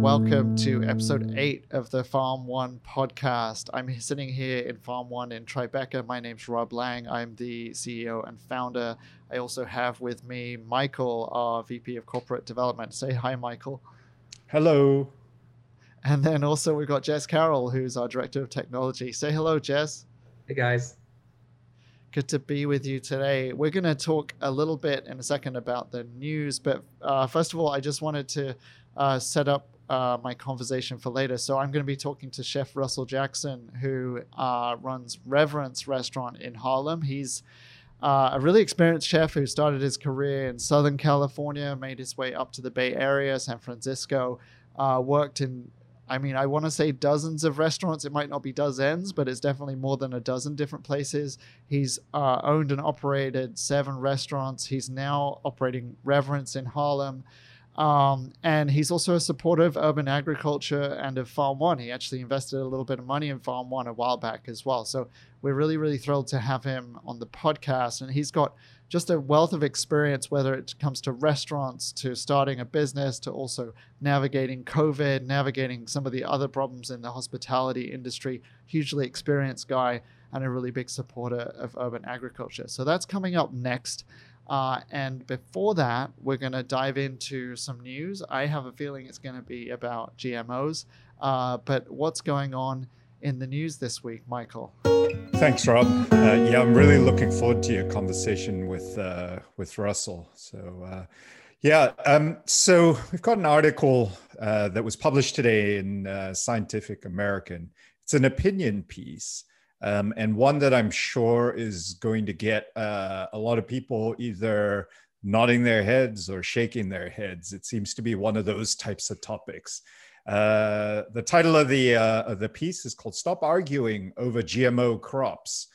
and welcome to episode eight of the Farm One podcast. I'm sitting here in Farm One in Tribeca. My name's Rob Lang. I'm the CEO and founder. I also have with me Michael, our VP of Corporate Development. Say hi, Michael. Hello. And then also we've got Jess Carroll, who's our Director of Technology. Say hello, Jess. Hey, guys. Good to be with you today. We're going to talk a little bit in a second about the news, but uh, first of all, I just wanted to uh, set up uh, my conversation for later. So I'm going to be talking to Chef Russell Jackson, who uh, runs Reverence Restaurant in Harlem. He's uh, a really experienced chef who started his career in Southern California, made his way up to the Bay Area, San Francisco, uh, worked in I mean, I want to say dozens of restaurants. It might not be dozens, but it's definitely more than a dozen different places. He's uh, owned and operated seven restaurants. He's now operating Reverence in Harlem. Um, and he's also a supporter of urban agriculture and of Farm One. He actually invested a little bit of money in Farm One a while back as well. So we're really, really thrilled to have him on the podcast. And he's got just a wealth of experience, whether it comes to restaurants, to starting a business, to also navigating COVID, navigating some of the other problems in the hospitality industry. Hugely experienced guy and a really big supporter of urban agriculture. So that's coming up next. Uh, and before that, we're going to dive into some news. I have a feeling it's going to be about GMOs. Uh, but what's going on in the news this week, Michael? Thanks, Rob. Uh, yeah, I'm really looking forward to your conversation with uh, with Russell. So, uh, yeah, um, so we've got an article uh, that was published today in uh, Scientific American. It's an opinion piece, um, and one that I'm sure is going to get uh, a lot of people either nodding their heads or shaking their heads. It seems to be one of those types of topics. Uh, the title of the uh, of the piece is called "Stop Arguing Over GMO Crops."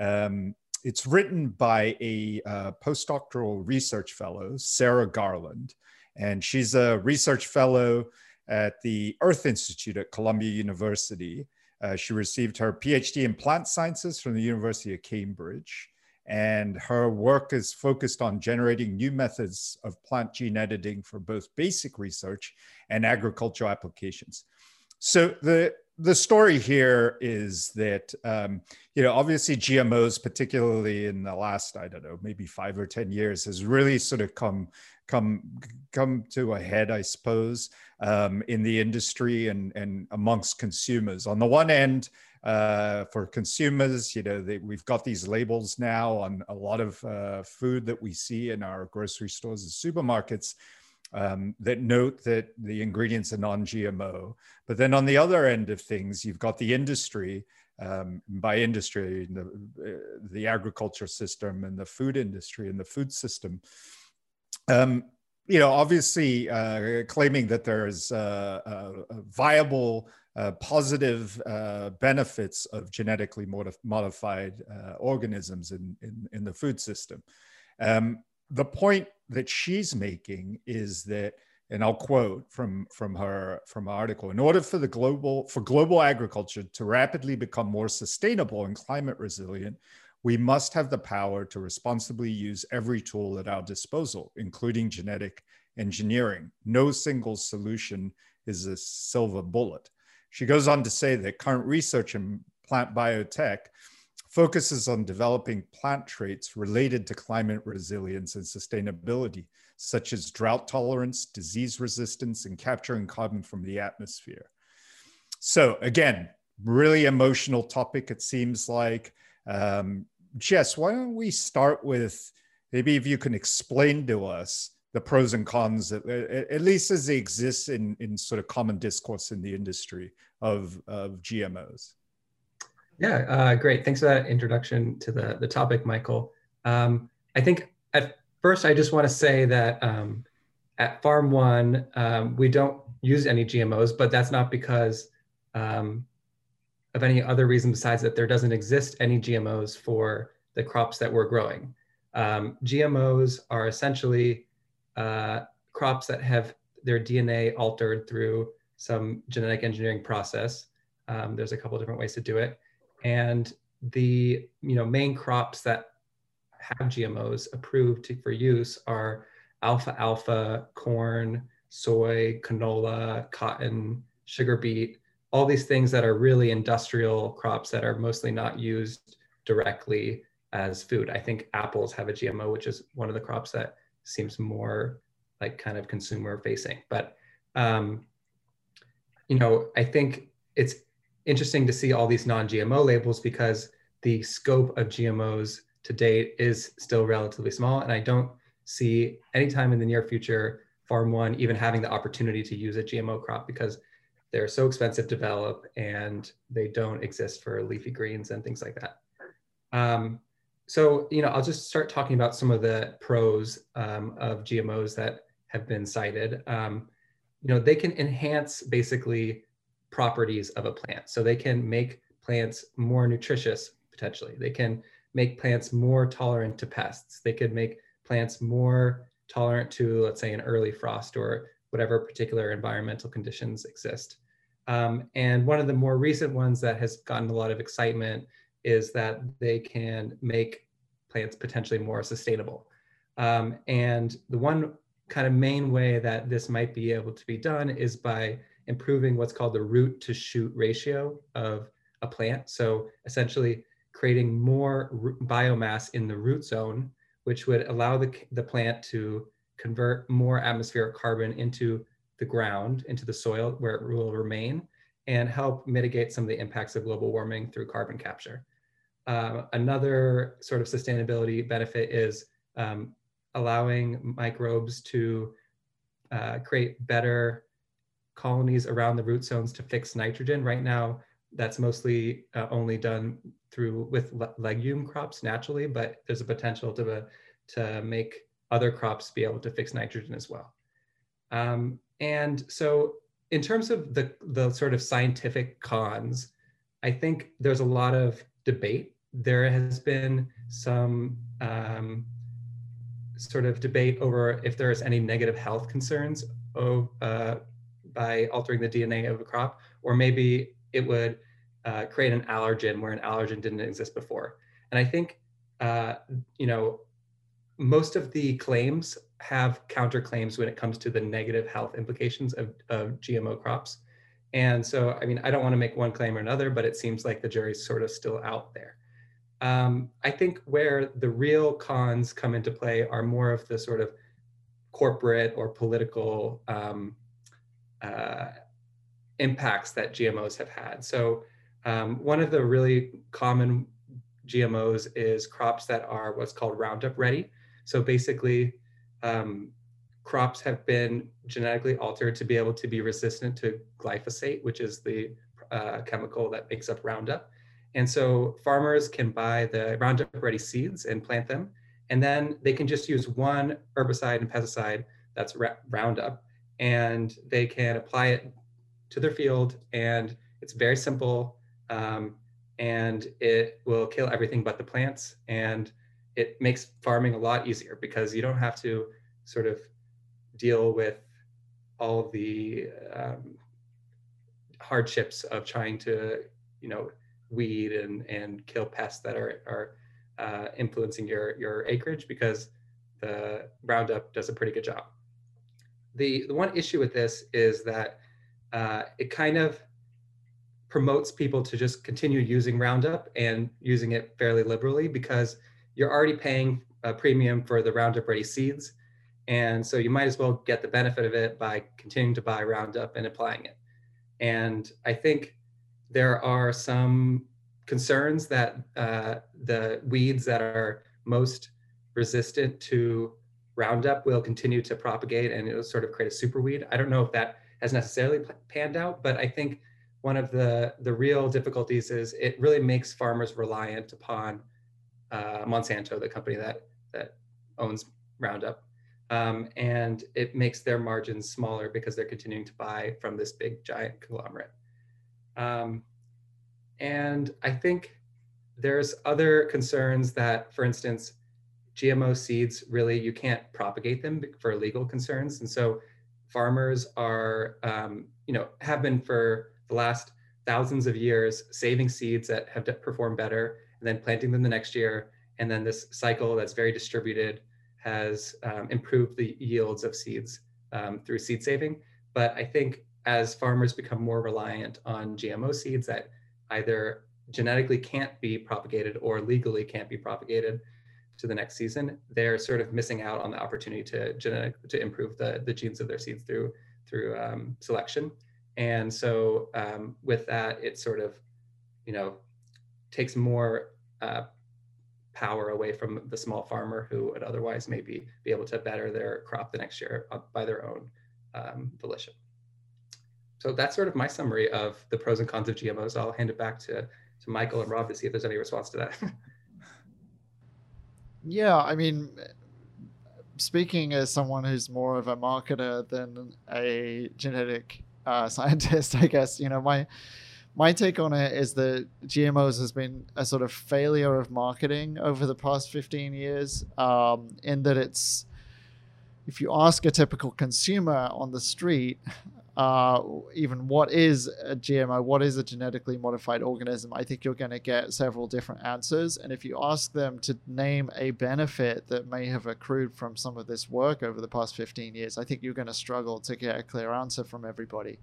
Um, it's written by a uh, postdoctoral research fellow, Sarah Garland, and she's a research fellow at the Earth Institute at Columbia University. Uh, she received her PhD in plant sciences from the University of Cambridge and her work is focused on generating new methods of plant gene editing for both basic research and agricultural applications. So the the story here is that um, you know obviously GMOs, particularly in the last I don't know maybe five or ten years, has really sort of come come come to a head, I suppose, um, in the industry and and amongst consumers. On the one end, uh, for consumers. You know, they, we've got these labels now on a lot of uh, food that we see in our grocery stores and supermarkets um, that note that the ingredients are non-GMO. But then on the other end of things, you've got the industry. Um, by industry, the, uh, the agriculture system and the food industry and the food system. Um, you know, obviously uh, claiming that there's uh, viable uh, positive uh, benefits of genetically modif- modified uh, organisms in, in, in, the food system. Um, the point that she's making is that, and I'll quote from, from her from her article: in order for the global for global agriculture to rapidly become more sustainable and climate resilient, we must have the power to responsibly use every tool at our disposal, including genetic engineering. No single solution is a silver bullet. She goes on to say that current research in plant biotech focuses on developing plant traits related to climate resilience and sustainability, such as drought tolerance, disease resistance, and capturing carbon from the atmosphere. So, again, really emotional topic, it seems like. Um, Jess, why don't we start with maybe if you can explain to us the pros and cons, at, at least as they exist in, in sort of common discourse in the industry of, of GMOs. Yeah, uh, great. Thanks for that introduction to the, the topic, Michael. Um, I think at first, I just want to say that um, at Farm One, um, we don't use any GMOs, but that's not because um, of any other reason besides that there doesn't exist any GMOs for the crops that we're growing. Um, GMOs are essentially uh, crops that have their DNA altered through some genetic engineering process. Um, there's a couple different ways to do it, and the you know main crops that have GMOs approved to, for use are alfalfa corn, soy, canola, cotton, sugar beet, all these things that are really industrial crops that are mostly not used directly as food. I think apples have a GMO, which is one of the crops that seems more like kind of consumer facing. But um, you know, I think it's interesting to see all these non-GMO labels because the scope of GMOs to date is still relatively small, and I don't see anytime in the near future Farm One even having the opportunity to use a GMO crop because they're so expensive to develop and they don't exist for leafy greens and things like that. Um, so, you know, I'll just start talking about some of the pros um, of GMOs that have been cited. Um, you know, they can enhance basically properties of a plant. So they can make plants more nutritious potentially. They can make plants more tolerant to pests. They could make plants more tolerant to, let's say, an early frost or whatever particular environmental conditions exist. Um, and one of the more recent ones that has gotten a lot of excitement is that they can make plants potentially more sustainable. Um, and the one kind of main way that this might be able to be done is by improving what's called the root to shoot ratio of a plant. So essentially creating more biomass in the root zone, which would allow the, the plant to convert more atmospheric carbon into the ground, into the soil where it will remain, and help mitigate some of the impacts of global warming through carbon capture. Uh, another sort of sustainability benefit is um, allowing microbes to uh, create better colonies around the root zones to fix nitrogen. Right now, that's mostly uh, only done through with le legume crops naturally, but there's a potential to, to make other crops be able to fix nitrogen as well. Um, and so in terms of the, the sort of scientific cons, I think there's a lot of debate. There has been some um, sort of debate over if there is any negative health concerns of, uh, by altering the DNA of a crop, or maybe it would uh, create an allergen where an allergen didn't exist before. And I think, uh, you know, most of the claims have counterclaims when it comes to the negative health implications of, of GMO crops. And so, I mean, I don't want to make one claim or another, but it seems like the jury's sort of still out there. Um, I think where the real cons come into play are more of the sort of corporate or political um, uh, impacts that GMOs have had. So um, one of the really common GMOs is crops that are what's called Roundup ready. So basically, um, crops have been genetically altered to be able to be resistant to glyphosate, which is the uh, chemical that makes up Roundup. And so farmers can buy the Roundup Ready seeds and plant them. And then they can just use one herbicide and pesticide that's Roundup, and they can apply it to their field. And it's very simple, um, and it will kill everything but the plants. And it makes farming a lot easier because you don't have to sort of deal with all the um, hardships of trying to, you know, weed and, and kill pests that are, are uh, influencing your, your acreage because the Roundup does a pretty good job. The, the one issue with this is that uh, it kind of promotes people to just continue using Roundup and using it fairly liberally because you're already paying a premium for the Roundup Ready seeds. And so you might as well get the benefit of it by continuing to buy Roundup and applying it. And I think there are some concerns that uh, the weeds that are most resistant to Roundup will continue to propagate and it will sort of create a super weed. I don't know if that has necessarily panned out, but I think one of the, the real difficulties is it really makes farmers reliant upon uh, Monsanto, the company that, that owns Roundup. Um, and it makes their margins smaller because they're continuing to buy from this big giant conglomerate. Um, and I think there's other concerns that, for instance, GMO seeds really you can't propagate them for legal concerns, and so farmers are, um, you know, have been for the last thousands of years saving seeds that have performed better and then planting them the next year, and then this cycle that's very distributed has um, improved the yields of seeds um, through seed saving. But I think as farmers become more reliant on GMO seeds that either genetically can't be propagated or legally can't be propagated to the next season, they're sort of missing out on the opportunity to genetic to improve the, the genes of their seeds through through um, selection. And so um, with that, it sort of, you know, takes more uh, power away from the small farmer who would otherwise maybe be able to better their crop the next year by their own um, volition. So that's sort of my summary of the pros and cons of GMOs. I'll hand it back to, to Michael and Rob to see if there's any response to that. yeah, I mean, speaking as someone who's more of a marketer than a genetic uh, scientist, I guess, you know, my my take on it is that GMOs has been a sort of failure of marketing over the past 15 years, um, in that it's, if you ask a typical consumer on the street, uh, even what is a GMO, what is a genetically modified organism, I think you're going to get several different answers. And if you ask them to name a benefit that may have accrued from some of this work over the past 15 years, I think you're going to struggle to get a clear answer from everybody.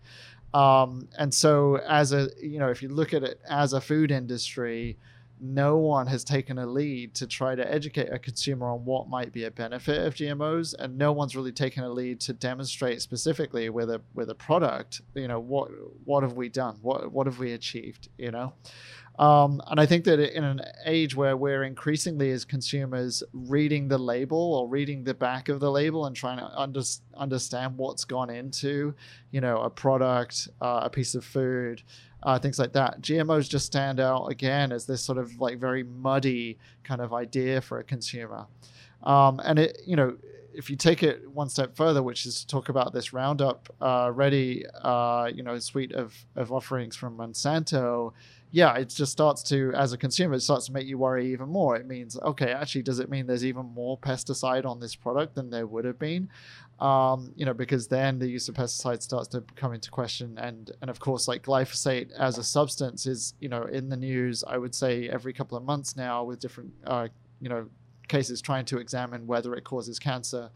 Um, and so, as a you know, if you look at it as a food industry, no one has taken a lead to try to educate a consumer on what might be a benefit of GMOs, and no one's really taken a lead to demonstrate specifically with a with a product. You know, what what have we done? What what have we achieved? You know. Um, and I think that in an age where we're increasingly, as consumers, reading the label or reading the back of the label and trying to under, understand what's gone into, you know, a product, uh, a piece of food, uh, things like that. GMOs just stand out again as this sort of like very muddy kind of idea for a consumer. Um, and it, you know, if you take it one step further, which is to talk about this Roundup uh, Ready, uh, you know, suite of, of offerings from Monsanto, yeah, it just starts to, as a consumer, it starts to make you worry even more. It means, okay, actually, does it mean there's even more pesticide on this product than there would have been? Um, you know, because then the use of pesticides starts to come into question, and and of course, like glyphosate as a substance is, you know, in the news. I would say every couple of months now with different, uh, you know, cases trying to examine whether it causes cancer.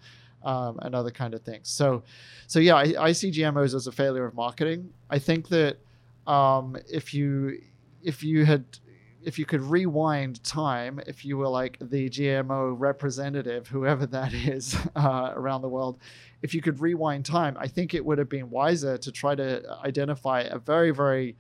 Um, and other kind of things. So, so yeah, I, I see GMOs as a failure of marketing. I think that um, if you if you had if you could rewind time, if you were like the GMO representative, whoever that is uh, around the world, if you could rewind time, I think it would have been wiser to try to identify a very, very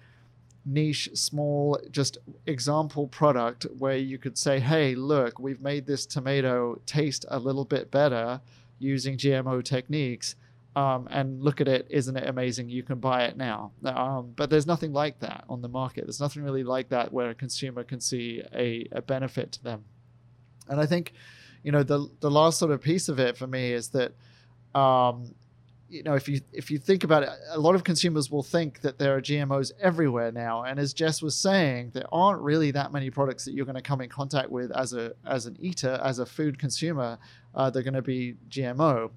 niche, small, just example product where you could say, hey, look, we've made this tomato taste a little bit better using GMO techniques um, and look at it, isn't it amazing? You can buy it now. Um, but there's nothing like that on the market. There's nothing really like that where a consumer can see a, a benefit to them. And I think, you know, the the last sort of piece of it for me is that, um, you know, if you if you think about it, a lot of consumers will think that there are GMOs everywhere now. And as Jess was saying, there aren't really that many products that you're going to come in contact with as a as an eater, as a food consumer. Uh, they're going to be GMO.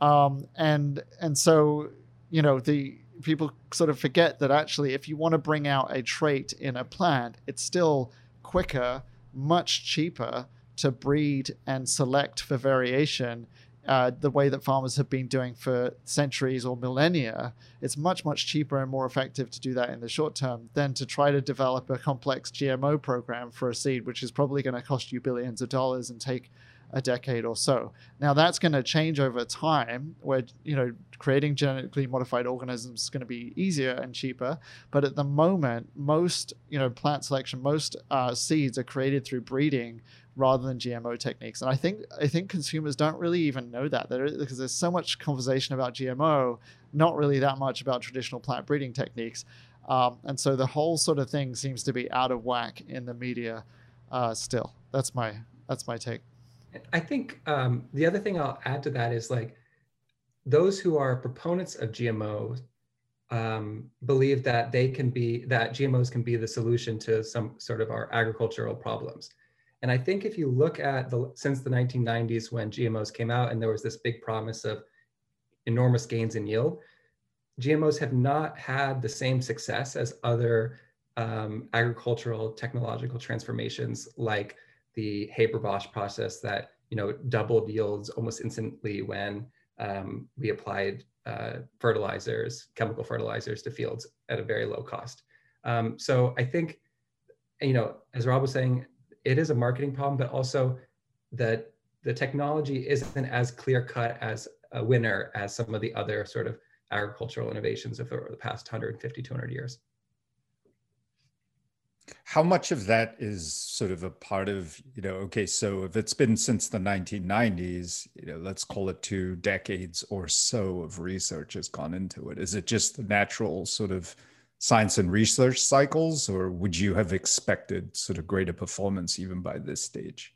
Um, and and so you know the people sort of forget that actually if you want to bring out a trait in a plant, it's still quicker, much cheaper to breed and select for variation uh, the way that farmers have been doing for centuries or millennia, it's much, much cheaper and more effective to do that in the short term than to try to develop a complex GMO program for a seed, which is probably going to cost you billions of dollars and take a decade or so. Now that's going to change over time, where you know creating genetically modified organisms is going to be easier and cheaper. But at the moment, most you know plant selection, most uh, seeds are created through breeding rather than GMO techniques. And I think I think consumers don't really even know that because there's so much conversation about GMO, not really that much about traditional plant breeding techniques. Um, and so the whole sort of thing seems to be out of whack in the media uh, still. That's my that's my take. I think um, the other thing I'll add to that is like those who are proponents of GMOs um, believe that they can be that GMOs can be the solution to some sort of our agricultural problems. And I think if you look at the since the 1990s when GMOs came out and there was this big promise of enormous gains in yield, GMOs have not had the same success as other um, agricultural technological transformations like the Haber-Bosch process that you know doubled yields almost instantly when um, we applied uh, fertilizers, chemical fertilizers to fields at a very low cost. Um, so I think, you know, as Rob was saying, it is a marketing problem, but also that the technology isn't as clear cut as a winner as some of the other sort of agricultural innovations of the, the past 150, 200 years. How much of that is sort of a part of, you know, okay, so if it's been since the 1990s, you know, let's call it two decades or so of research has gone into it. Is it just the natural sort of science and research cycles, or would you have expected sort of greater performance even by this stage?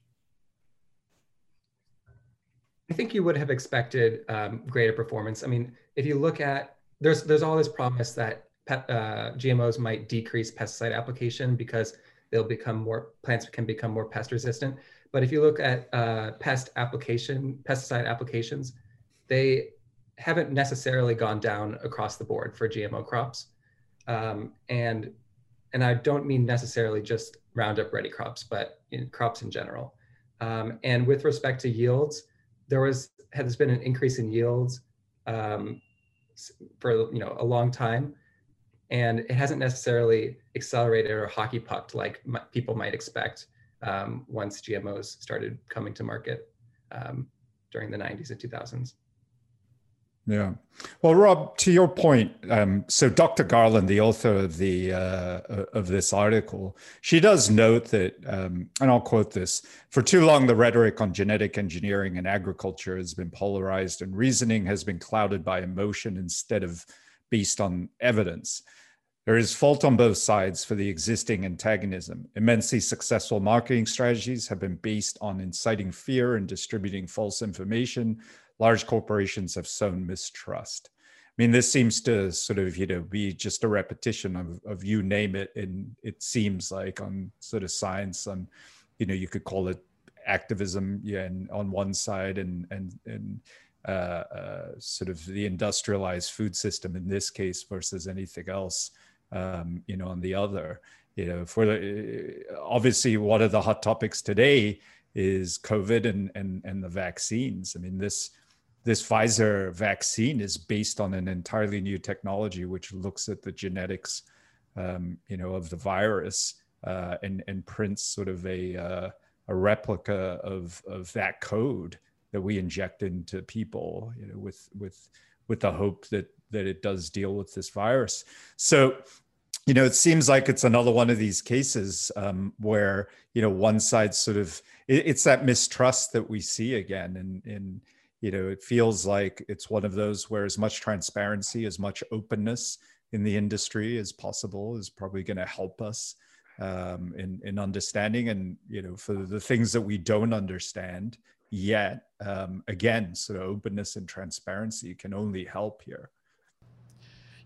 I think you would have expected um, greater performance. I mean, if you look at there's there's all this promise that pet, uh, GMOs might decrease pesticide application because they'll become more plants can become more pest resistant. But if you look at uh, pest application pesticide applications, they haven't necessarily gone down across the board for GMO crops, um, and and I don't mean necessarily just Roundup ready crops, but in crops in general. Um, and with respect to yields, there was has been an increase in yields um, for you know a long time, and it hasn't necessarily accelerated or hockey pucked like m- people might expect um, once GMOs started coming to market um, during the 90s and 2000s. Yeah. Well, Rob, to your point, um, so Dr. Garland, the author of the uh, uh, of this article, she does note that, um, and I'll quote this: "For too long, the rhetoric on genetic engineering and agriculture has been polarized, and reasoning has been clouded by emotion instead of based on evidence." There is fault on both sides for the existing antagonism. Immensely successful marketing strategies have been based on inciting fear and distributing false information large corporations have sown mistrust. I mean, this seems to sort of, you know, be just a repetition of, of you name it. And it seems like on sort of science, on, you know, you could call it activism, yeah, and on one side and, and, and, sort of the industrialized food system in this case versus anything else, um, you know, on the other. You know, for the, obviously one of the hot topics today is COVID and and and the vaccines. I mean, this this Pfizer vaccine is based on an entirely new technology, which looks at the genetics, um, you know, of the virus uh, and and prints sort of a uh, a replica of of that code that we inject into people, you know, with with with the hope that that it does deal with this virus. So, you know, it seems like it's another one of these cases um, where you know one side sort of it, it's that mistrust that we see again, and in you know it feels like it's one of those where as much transparency as much openness in the industry as possible is probably going to help us um, in in understanding and you know for the things that we don't understand yet um, again sort of openness and transparency can only help here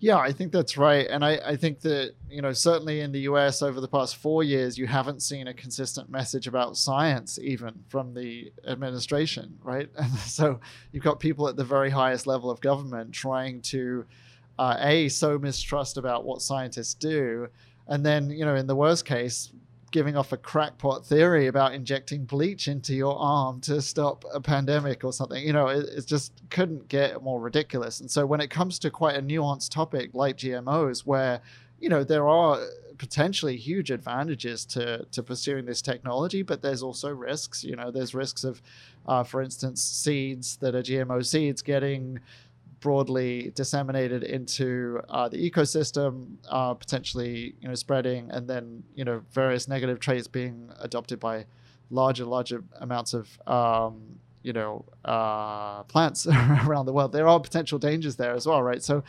yeah, I think that's right. And I, I think that, you know, certainly in the US over the past four years, you haven't seen a consistent message about science even from the administration, right? And so you've got people at the very highest level of government trying to, uh, A, sow mistrust about what scientists do. And then, you know, in the worst case, giving off a crackpot theory about injecting bleach into your arm to stop a pandemic or something. You know, it, it, just couldn't get more ridiculous. And so when it comes to quite a nuanced topic like GMOs, where you know there are potentially huge advantages to to pursuing this technology, but there's also risks. You know, there's risks of, uh, for instance, seeds that are GMO seeds getting broadly disseminated into uh, the ecosystem, uh, potentially you know spreading, and then you know various negative traits being adopted by larger larger amounts of um, you know uh, plants around the world. There are potential dangers there as well, right? So,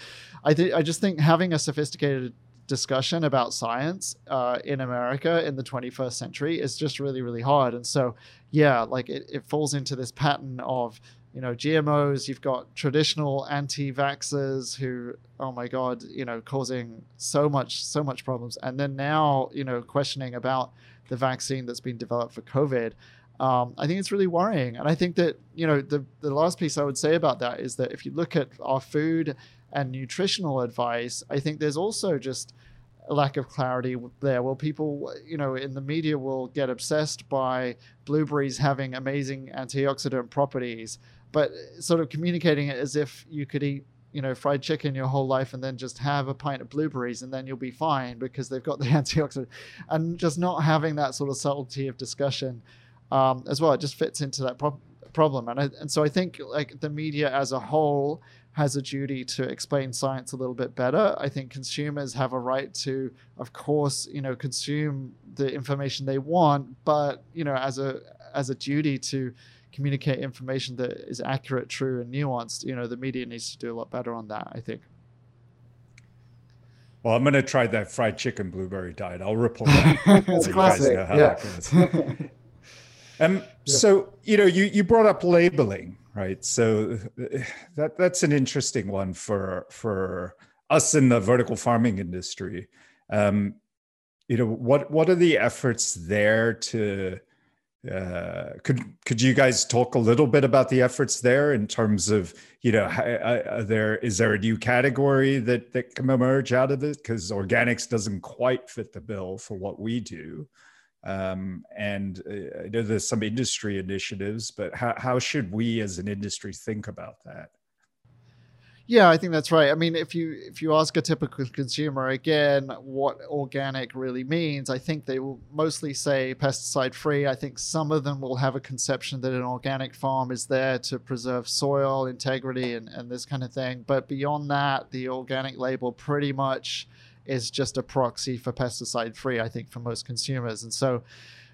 I think I just think having a sophisticated discussion about science uh, in America in the 21st century is just really really hard, and so yeah, like it, it falls into this pattern of you know GMOs. You've got traditional anti-vaxxers who, oh my god, you know, causing so much so much problems, and then now you know questioning about the vaccine that's been developed for COVID. Um, I think it's really worrying, and I think that you know the the last piece I would say about that is that if you look at our food and nutritional advice, I think there's also just a lack of clarity there. Well, people, you know, in the media will get obsessed by blueberries having amazing antioxidant properties, but sort of communicating it as if you could eat you know fried chicken your whole life and then just have a pint of blueberries and then you'll be fine because they've got the antioxidant and just not having that sort of subtlety of discussion um, as well it just fits into that pro- problem. And, I, and so i think like the media as a whole has a duty to explain science a little bit better. I think consumers have a right to of course you know consume the information they want but you know as a as a duty to communicate information that is accurate, true, and nuanced, you know, the media needs to do a lot better on that, I think. Well, I'm going to try that fried chicken blueberry diet. I'll report back. it's classic. yeah. um, yeah. So, you know, you, you brought up labeling, right? So that that's an interesting one for for us in the vertical farming industry. Um, you know, what what are the efforts there to uh, could could you guys talk a little bit about the efforts there in terms of you know uh, there is there a new category that that can emerge out of it? Because organics doesn't quite fit the bill for what we do. Um, and uh, I know there's some industry initiatives but how, how should we as an industry think about that yeah, I think that's right. I mean, if you if you ask a typical consumer again what organic really means, I think they will mostly say pesticide free. I think some of them will have a conception that an organic farm is there to preserve soil integrity and, and this kind of thing. But beyond that, the organic label pretty much is just a proxy for pesticide free, I think, for most consumers. And so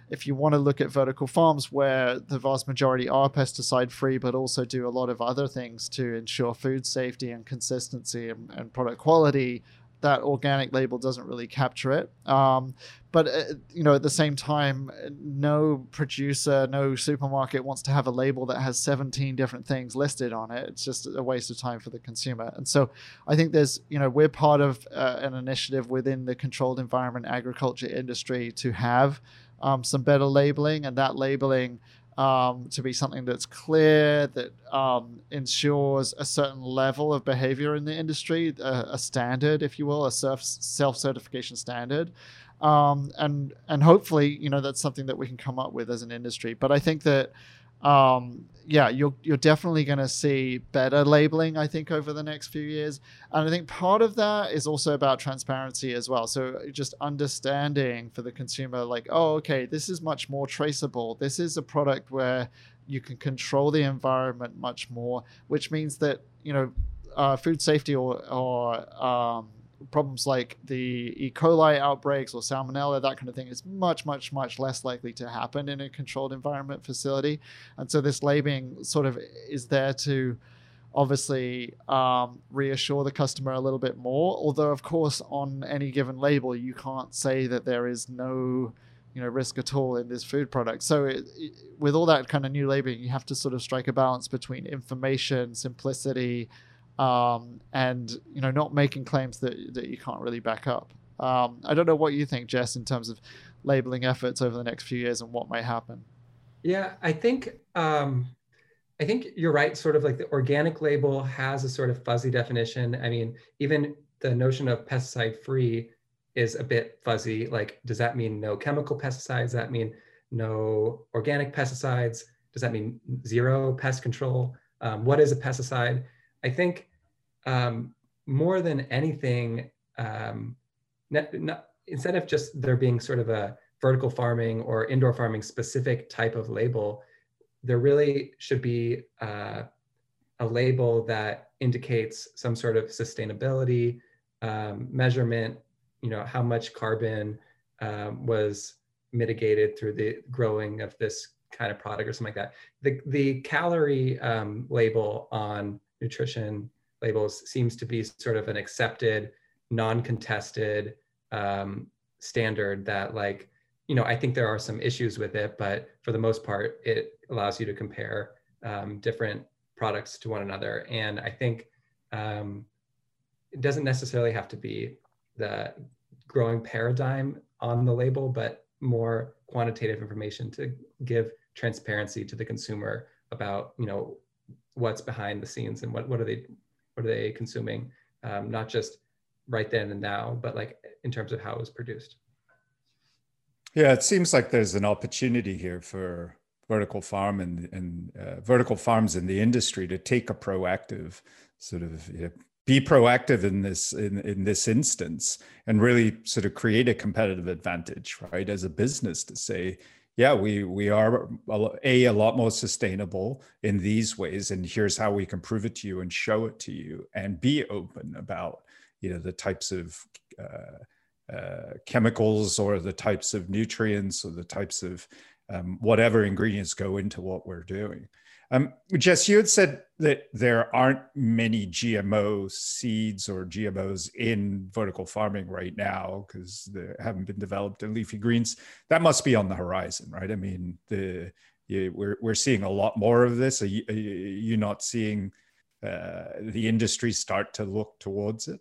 if you want to look at vertical farms where the vast majority are pesticide free, but also do a lot of other things to ensure food safety and consistency and, and product quality, that organic label doesn't really capture it. Um, but uh, you know, at the same time, no producer, no supermarket wants to have a label that has 17 different things listed on it. It's just a waste of time for the consumer. And so, I think there's, you know, we're part of uh, an initiative within the controlled environment agriculture industry to have um, some better labeling, and that labeling um, to be something that's clear, that um, ensures a certain level of behavior in the industry, a, a standard, if you will, a self certification standard. Um, and and hopefully, you know, that's something that we can come up with as an industry. But I think that um, yeah, you're you're definitely going to see better labeling, I think, over the next few years. And I think part of that is also about transparency as well. So just understanding for the consumer, like, oh, okay, this is much more traceable. This is a product where you can control the environment much more, which means that you know, uh, food safety or or um, problems like the E. coli outbreaks or salmonella, that kind of thing, is much, much, much less likely to happen in a controlled environment facility. And so this labeling sort of is there to obviously um, reassure the customer a little bit more. Although, of course, on any given label, you can't say that there is no you know risk at all in this food product. So it, it, with all that kind of new labeling, you have to sort of strike a balance between information, simplicity, um, and you know not making claims that that you can't really back up. Um, I don't know what you think, Jess, in terms of labeling efforts over the next few years and what might happen. Yeah, I think um, I think you're right. Sort of like the organic label has a sort of fuzzy definition. I mean, even the notion of pesticide free is a bit fuzzy. Like, does that mean no chemical pesticides? Does that mean no organic pesticides? Does that mean zero pest control? Um, what is a pesticide? I think um, more than anything, um, not, not, instead of just there being sort of a vertical farming or indoor farming specific type of label, there really should be uh, a label that indicates some sort of sustainability um, measurement, you know, how much carbon um, was mitigated through the growing of this kind of product or something like that. The, the calorie um, label on nutrition labels seems to be sort of an accepted, non-contested um, standard that like, you know, I think there are some issues with it, but for the most part, it allows you to compare um, different products to one another. And I think um, it doesn't necessarily have to be the growing paradigm on the label, but more quantitative information to give transparency to the consumer about, you know, what's behind the scenes and what, what are they what are they consuming um, not just right then and now but like in terms of how it was produced. Yeah it seems like there's an opportunity here for vertical farm and, and uh, vertical farms in the industry to take a proactive sort of you know, be proactive in this in, in this instance and really sort of create a competitive advantage right as a business to say yeah we we are a a lot more sustainable in these ways and here's how we can prove it to you and show it to you and be open about you know the types of uh, uh, chemicals or the types of nutrients or the types of um, whatever ingredients go into what we're doing um, Jess, you had said that there aren't many GMO seeds or GMOs in vertical farming right now because they haven't been developed in leafy greens. That must be on the horizon, right? I mean, the we're we're seeing a lot more of this. Are you, are you not seeing uh, the industry start to look towards it?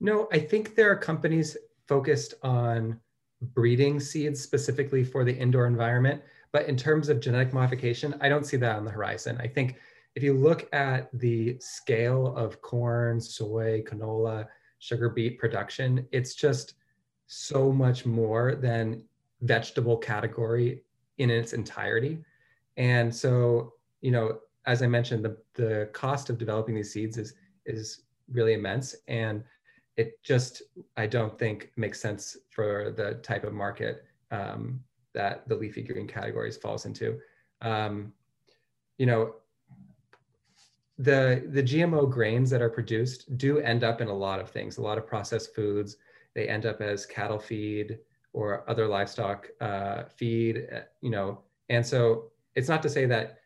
No, I think there are companies focused on breeding seeds specifically for the indoor environment but in terms of genetic modification, I don't see that on the horizon. I think if you look at the scale of corn, soy, canola, sugar beet production, it's just so much more than vegetable category in its entirety. And so, you know, as I mentioned, the, the cost of developing these seeds is is really immense. And it just, I don't think makes sense for the type of market um, that the leafy green categories falls into. Um, you know, the the GMO grains that are produced do end up in a lot of things, a lot of processed foods. They end up as cattle feed or other livestock uh, feed. Uh, you know, and so it's not to say that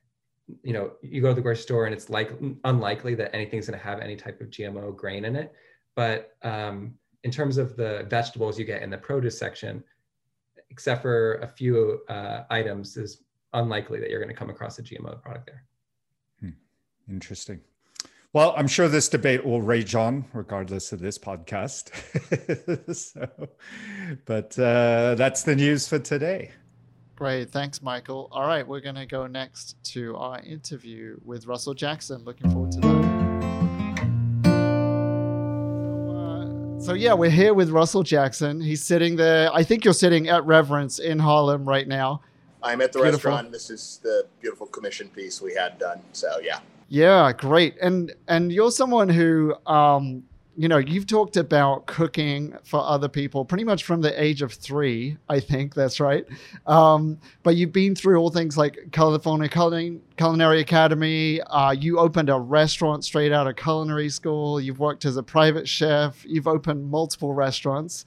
you know you go to the grocery store and it's like unlikely that anything's going to have any type of GMO grain in it. But um, in terms of the vegetables you get in the produce section, except for a few uh, items, is unlikely that you're going to come across a GMO product there. Hmm. Interesting. Well, I'm sure this debate will rage on regardless of this podcast. so, but uh, that's the news for today. Great. Thanks, Michael. All right. We're going to go next to our interview with Russell Jackson. Looking forward to that. So yeah, we're here with Russell Jackson. He's sitting there. I think you're sitting at Reverence in Harlem right now. I'm at the beautiful. restaurant. This is the beautiful commission piece we had done. So yeah. Yeah, great. And and you're someone who um, you know, you've talked about cooking for other people pretty much from the age of three, I think that's right. Um, but you've been through all things like California Culinary Academy. Uh, you opened a restaurant straight out of culinary school. You've worked as a private chef. You've opened multiple restaurants.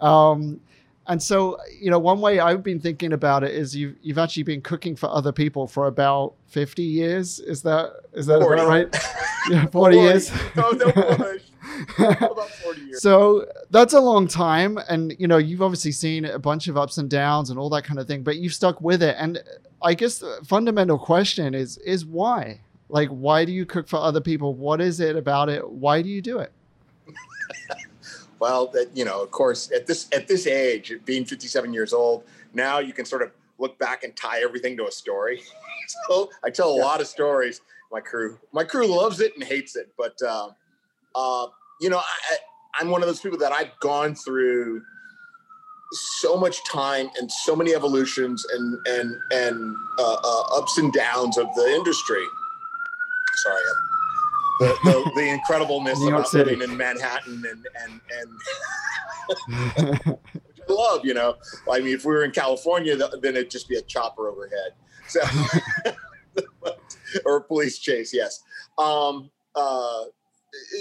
Um, and so, you know, one way I've been thinking about it is you've you've actually been cooking for other people for about fifty years. Is that is that about right? Yeah, forty, 40 years. No, no 40 years. So that's a long time. And, you know, you've obviously seen a bunch of ups and downs and all that kind of thing, but you've stuck with it. And I guess the fundamental question is, is why? Like, why do you cook for other people? What is it about it? Why do you do it? well, that, you know, of course, at this, at this age, being 57 years old, now you can sort of look back and tie everything to a story. so I tell a lot of stories. My crew, my crew loves it and hates it, but, um, uh, you know, I, I'm one of those people that I've gone through so much time and so many evolutions and and and uh, uh, ups and downs of the industry. Sorry, the the, the incredibleness of living in Manhattan and and and love. You know, I mean, if we were in California, then it'd just be a chopper overhead. So, or a police chase. Yes. Um, uh,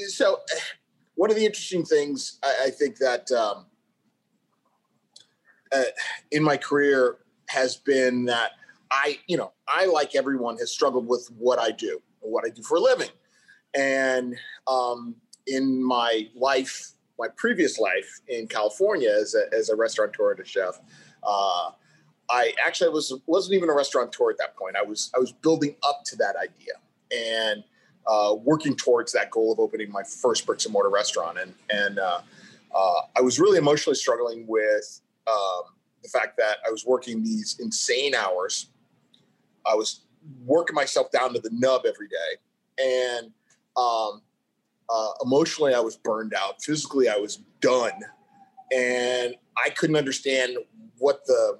so one of the interesting things I, I think that um, uh, in my career has been that I, you know, I like everyone has struggled with what I do, what I do for a living, and um, in my life, my previous life in California as a, as a restaurateur and a chef. Uh, I actually was wasn't even a restaurateur at that point. I was I was building up to that idea, and uh, working towards that goal of opening my first bricks and mortar restaurant. And and uh, uh, I was really emotionally struggling with um, the fact that I was working these insane hours. I was working myself down to the nub every day, and um, uh, emotionally I was burned out. Physically I was done, and I couldn't understand what the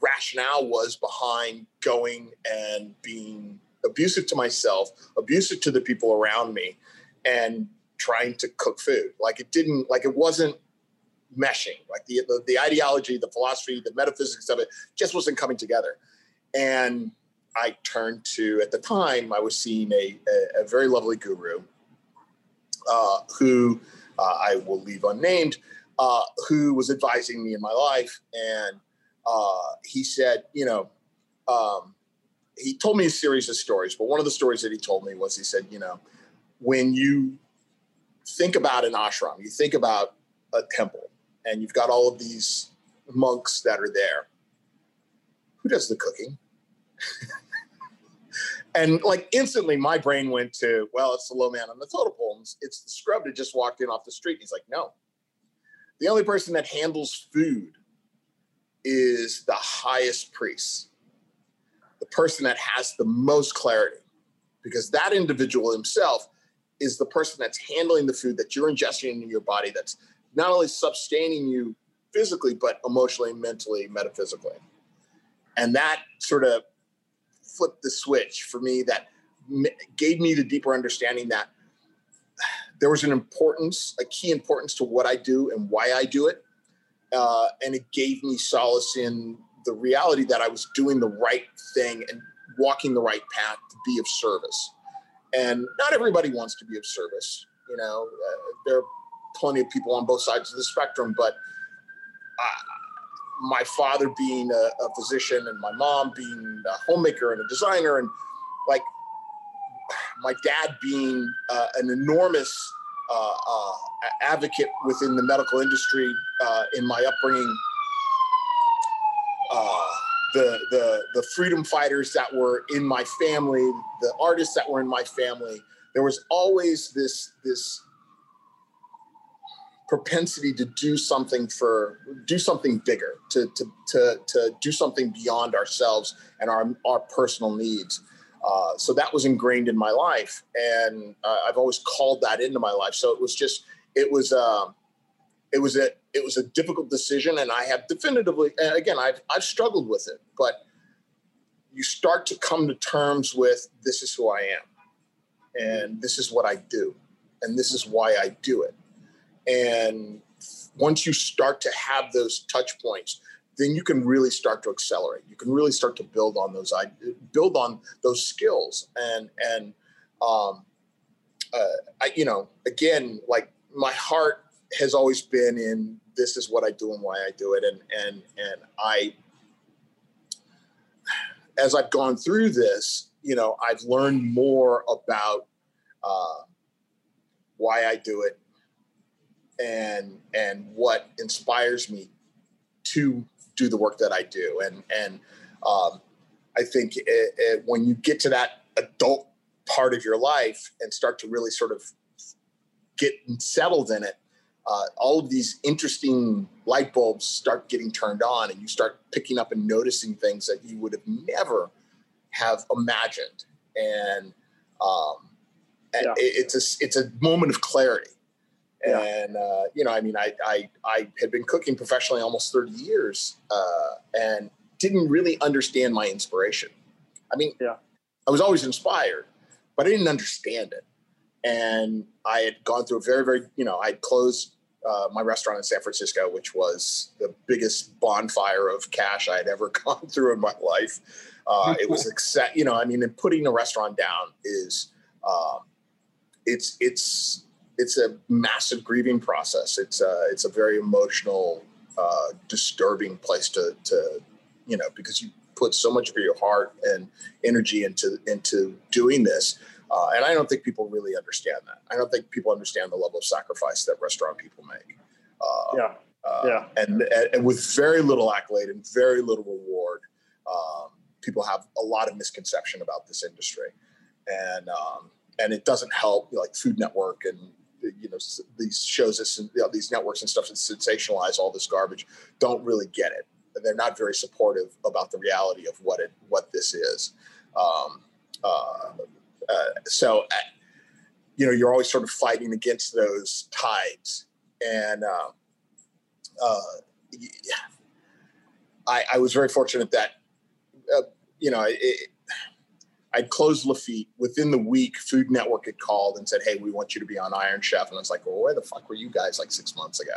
rationale was behind going and being abusive to myself, abusive to the people around me, and trying to cook food. Like it didn't, like it wasn't meshing. Like the, the, the ideology, the philosophy, the metaphysics of it just wasn't coming together. And I turned to, at the time, I was seeing a, a, a very lovely guru uh, who uh, I will leave unnamed, uh, who was advising me in my life. And uh, he said, you know, um, he told me a series of stories, but one of the stories that he told me was he said, you know, when you think about an ashram, you think about a temple, and you've got all of these monks that are there. Who does the cooking? and like instantly, my brain went to, well, it's the low man on the totem pole. It's the scrub that just walked in off the street. And He's like, no. The only person that handles food is the highest priest person that has the most clarity because that individual himself is the person that's handling the food that you're ingesting in your body that's not only sustaining you physically but emotionally mentally metaphysically. And that sort of flipped the switch for me that gave me the deeper understanding that there was an importance a key importance to what i do and why i do it uh, and it gave me solace in the reality that I was doing the right thing and walking the right path to be of service. And not everybody wants to be of service. You know, uh, there are plenty of people on both sides of the spectrum, but uh, my father being a, a, physician and my mom being a homemaker and a designer, and like my dad being uh, an enormous uh, uh, advocate within the medical industry uh, in my upbringing uh, the the the freedom fighters that were in my family, the artists that were in my family. There was always this this propensity to do something for do something bigger, to to to to do something beyond ourselves and our our personal needs. Uh, so that was ingrained in my life, and uh, I've always called that into my life. So it was just it was. Uh, it was a it was a difficult decision, and I have definitively and again I've I've struggled with it, but you start to come to terms with this is who I am, and this is what I do, and this is why I do it, and once you start to have those touch points then you can really start to accelerate. You can really start to build on those build on those skills and and um uh, I, you know again like my heart has always been in this is what I do and why I do it. And and and I as I've gone through this, you know, I've learned more about uh, why I do it and and what inspires me to do the work that I do. And and um, I think it, it, when you get to that adult part of your life and start to really sort of get settled in it, uh, all of these interesting light bulbs start getting turned on and you start picking up and noticing things that you would have never have imagined. And um, and yeah. it's a it's a moment of clarity. Yeah. and uh, you know i mean I, I i had been cooking professionally almost 30 years uh, and didn't really understand my inspiration. I mean yeah. I was always inspired but i didn't understand it. And I had gone through a very, very, you know, I closed uh, my restaurant in San Francisco, which was the biggest bonfire of cash I had ever gone through in my life. Uh, it was, accept, you know, I mean, putting a restaurant down is, um, it's it's it's a massive grieving process. It's a it's a very emotional, uh, disturbing place to to you know because you put so much of your heart and energy into into doing this uh, and I don't think people really understand that. I don't think people understand the level of sacrifice that restaurant people make. Uh, yeah. Uh, yeah. And, and with very little accolade and very little reward, um, people have a lot of misconception about this industry. And, um, and it doesn't help like Food Network and you know these shows, this, you know, these networks and stuff that sensationalize all this garbage don't really get it. And they're not very supportive about the reality of what it what this is. Um, uh, uh, so, uh, you know, you're always sort of fighting against those tides. And uh, uh, I, I, was very fortunate that, uh, you know, it, I'd closed Lafitte within the week. Food Network had called and said, "Hey, we want you to be on Iron Chef." And I was like, "Well, where the fuck were you guys like six months ago?"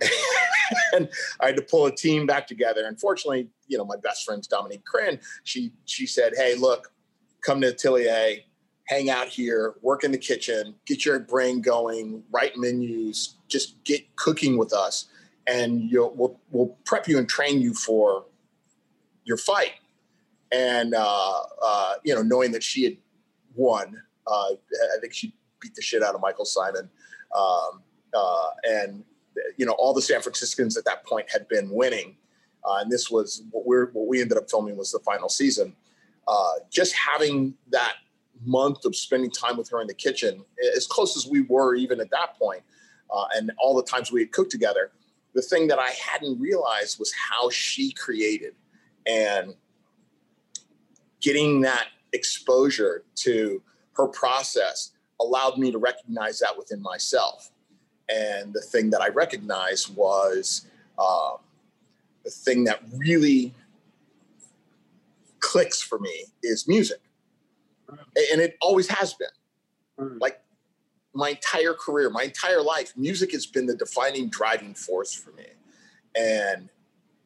and I had to pull a team back together. Unfortunately, you know, my best friend's Dominique Crenn. She she said, "Hey, look, come to Atelier, hang out here, work in the kitchen, get your brain going, write menus, just get cooking with us, and we'll, we'll prep you and train you for your fight." and uh, uh, you know, knowing that she had won, uh, I think she beat the shit out of Michael Symon, um, uh, and you know, all the San Franciscans at that point had been winning, uh, and this was what we what we ended up filming was the final season. Uh, just having that month of spending time with her in the kitchen, as close as we were even at that point, and all the times we had cooked together, the thing that I hadn't realized was how she created and getting that exposure to her process allowed me to recognize that within myself. And the thing that I recognized was um, the thing that really clicks for me is music. And it always has been. Mm. Like my entire career, my entire life, music has been the defining driving force for me. And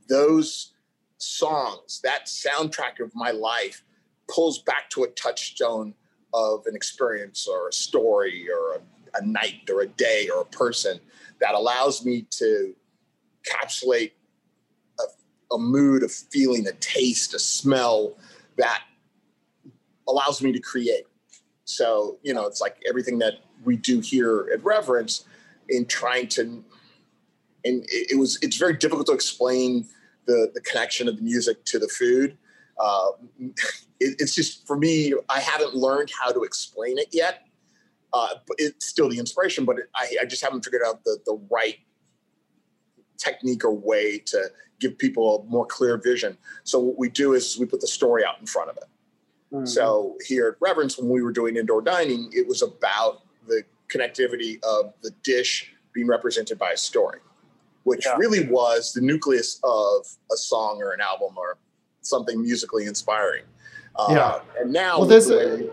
those songs, that soundtrack of my life, pulls back to a touchstone of an experience or a story or a, a night or a day or a person that allows me to encapsulate a, a mood, a feeling, a taste, a smell that allows me to create. So, you know, it's like everything that we do here at Reverence in trying to, and it, it was, it's very difficult to explain the, the connection of the music to the food. Uh, it, it's just for me, I haven't learned how to explain it yet. Uh, it's still the inspiration, but it, I, I just haven't figured out the, the right technique or way to give people a more clear vision. So what we do is we put the story out in front of it. Mm-hmm. So here at Reverence, when we were doing indoor dining, it was about the connectivity of the dish being represented by a story, which yeah. really was the nucleus of a song or an album or something musically inspiring. Uh, yeah. And now, well, there's a,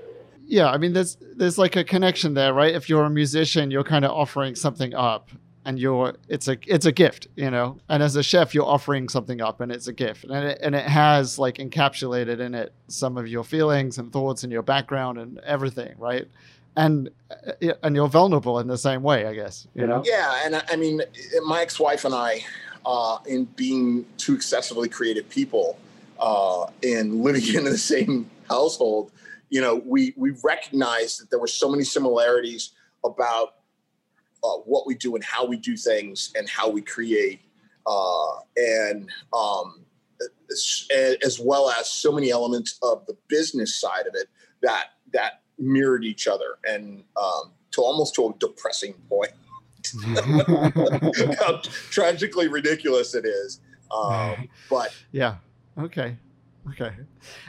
yeah, I mean, there's there's like a connection there, right? If you're a musician, you're kind of offering something up, and you're it's a it's a gift, you know. And as a chef, you're offering something up, and it's a gift, and it, and it has like encapsulated in it some of your feelings and thoughts and your background and everything, right? And uh, and you're vulnerable in the same way, I guess. You know. Yeah, and I mean, my ex-wife and I, uh, in being two excessively creative people uh, and living in the same household, you know, we we recognized that there were so many similarities about uh, what we do and how we do things and how we create, uh, and um, as, well as so many elements of the business side of it that that mirrored each other and um, to almost to a depressing point. how tragically ridiculous it is. Um, but yeah, Okay. Okay.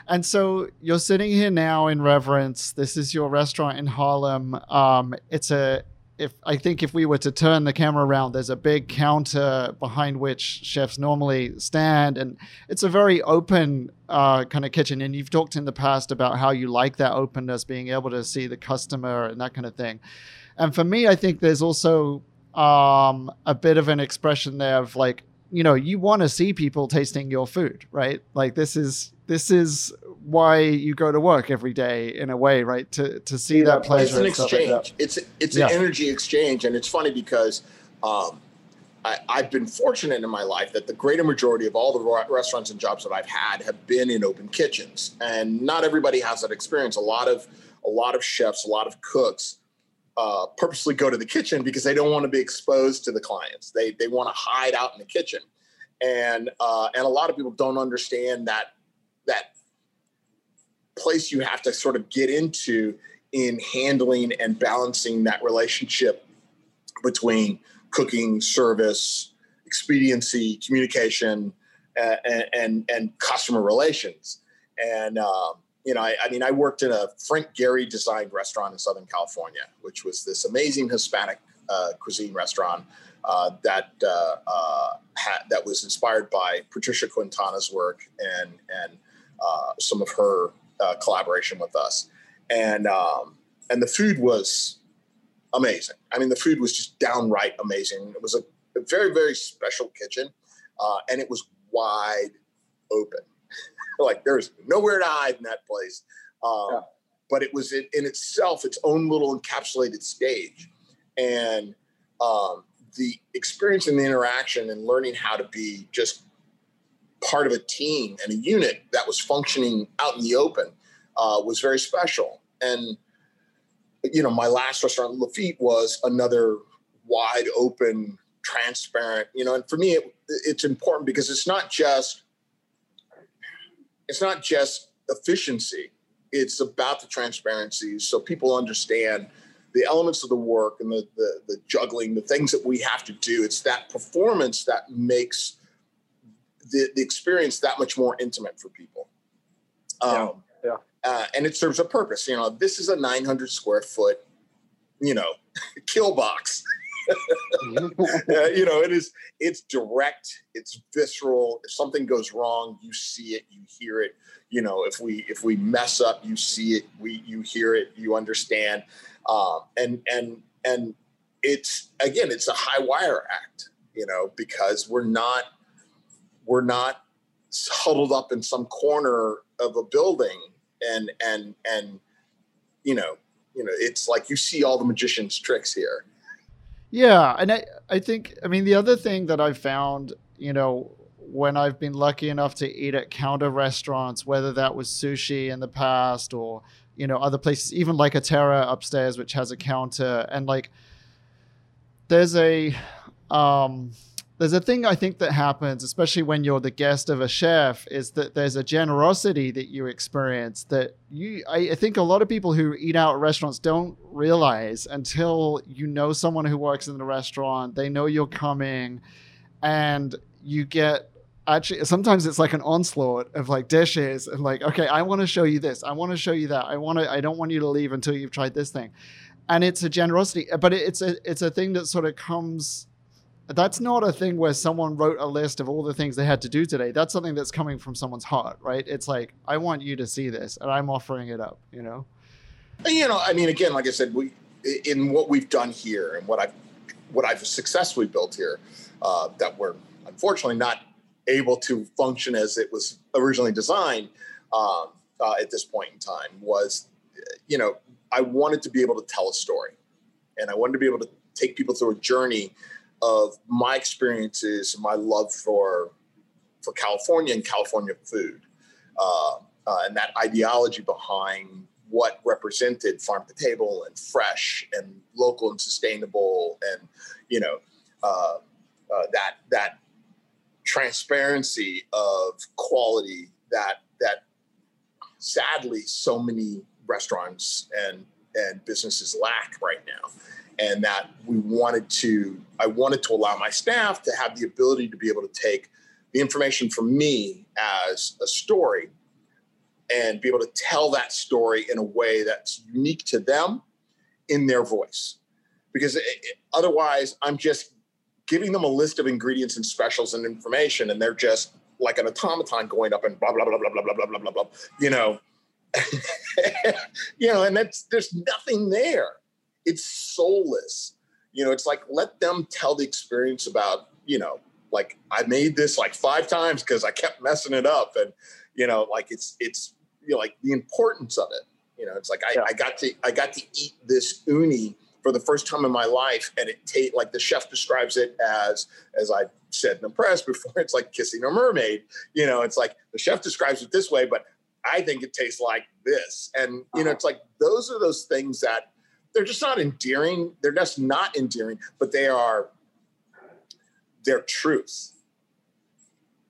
And so you're sitting here now in reverence. This is your restaurant in Harlem. Um, it's a if I think if we were to turn the camera around, there's a big counter behind which chefs normally stand, and it's a very open uh, kind of kitchen. And you've talked in the past about how you like that openness, being able to see the customer and that kind of thing. And for me, I think there's also um, a bit of an expression there of like you know you want to see people tasting your food right like this is this is why you go to work every day in a way right to to see yeah, that pleasure it's an exchange like it's it's yeah. an energy exchange and it's funny because um, I, have been fortunate in my life that the greater majority of all the restaurants and jobs that I've had have been in open kitchens, and not everybody has that experience. A lot of a lot of chefs, a lot of cooks uh, purposely go to the kitchen because they don't want to be exposed to the clients. They they want to hide out in the kitchen, and uh, and a lot of people don't understand that that place you have to sort of get into in handling and balancing that relationship between cooking, service, expediency, communication, and, and, and customer relations. And um, you know, I, I, mean, I worked in a Frank Gehry designed restaurant in Southern California, which was this amazing Hispanic uh, cuisine restaurant. uh, that uh, uh, ha- that was inspired by Patricia Quintana's work and and uh, some of her uh, collaboration with us, and um, and the food was amazing. I mean, the food was just downright amazing. It was a, a very very special kitchen, and it was wide open. Like there's nowhere to hide in that place. Um, yeah. But it was in, in, itself its own little encapsulated stage, and um, the experience and the interaction and learning how to be just part of a team and a unit that was functioning out in the open uh, was very special. And you know, my last restaurant, Lafitte, was another wide open, transparent. You know, and for me, it, it's important because it's not just it's not just efficiency it's about the transparency so people understand the elements of the work and the, the, the juggling the things that we have to do. It's that performance that makes the, the experience that much more intimate for people. Um, yeah, yeah. Uh, and it serves a purpose you know this is a 900 square foot you know kill box you know, it is. It's direct. It's visceral. If something goes wrong, you see it. You hear it. You know, if we if we mess up, you see it. We you hear it. You understand. Um, and and and it's again, it's a high wire act. You know, because we're not we're not huddled up in some corner of a building and and and you know you know it's like you see all the magician's tricks here yeah, and I I think I mean the other thing that I've found, you know, when I've been lucky enough to eat at counter restaurants, whether that was sushi in the past or you know other places, even like a Terra upstairs, which has a counter, and like there's a um, there's a thing I think that happens, especially when you're the guest of a chef, is that there's a generosity that you experience that you, I, I, think a lot of people who eat out at restaurants don't realize until you know someone who works in the restaurant, they know you're coming, and you get actually sometimes it's like an onslaught of like dishes and like okay i want to show you this i want to show you that i want to i don't want you to leave until you've tried this thing. And it's a generosity but it's a it's a thing that sort of comes that's not a thing where someone wrote a list of all the things they had to do today. That's something that's coming from someone's heart, right? It's like, I want you to see this and I'm offering it up, you know? And, You know, I mean, again, like I said, we, in what we've done here and what I've, what I've successfully built here, uh, that we're unfortunately not able to function as it was originally designed um, uh, at this point in time was, you know, I wanted to be able to tell a story and I wanted to be able to take people through a journey of my experiences, and my love for for California and California food, uh, uh, and that ideology behind what represented farm to table and fresh and local and sustainable, and you know uh, uh that that transparency of quality that that sadly so many restaurants and and businesses lack right now and that we wanted to i wanted to allow my staff to have the ability to be able to take the information from me as a story and be able to tell that story in a way that's unique to them in their voice because it, it, otherwise i'm just giving them a list of ingredients and specials and information and they're just like an automaton going up and blah blah blah blah blah blah blah blah blah blah you know you know and that's there's nothing there it's soulless. You know, it's like let them tell the experience about, you know, like I made this like five times because I kept messing it up. And, you know, like it's it's you know, like the importance of it. You know, it's like I, yeah. I got to I got to eat this uni for the first time in my life, and it tastes like the chef describes it as as I said in the press before. It's like kissing a mermaid. You know, it's like the chef describes it this way, but I think it tastes like this. And you know, uh-huh. it's like those are those things that they're just not endearing. They're just not endearing, but they are their truth.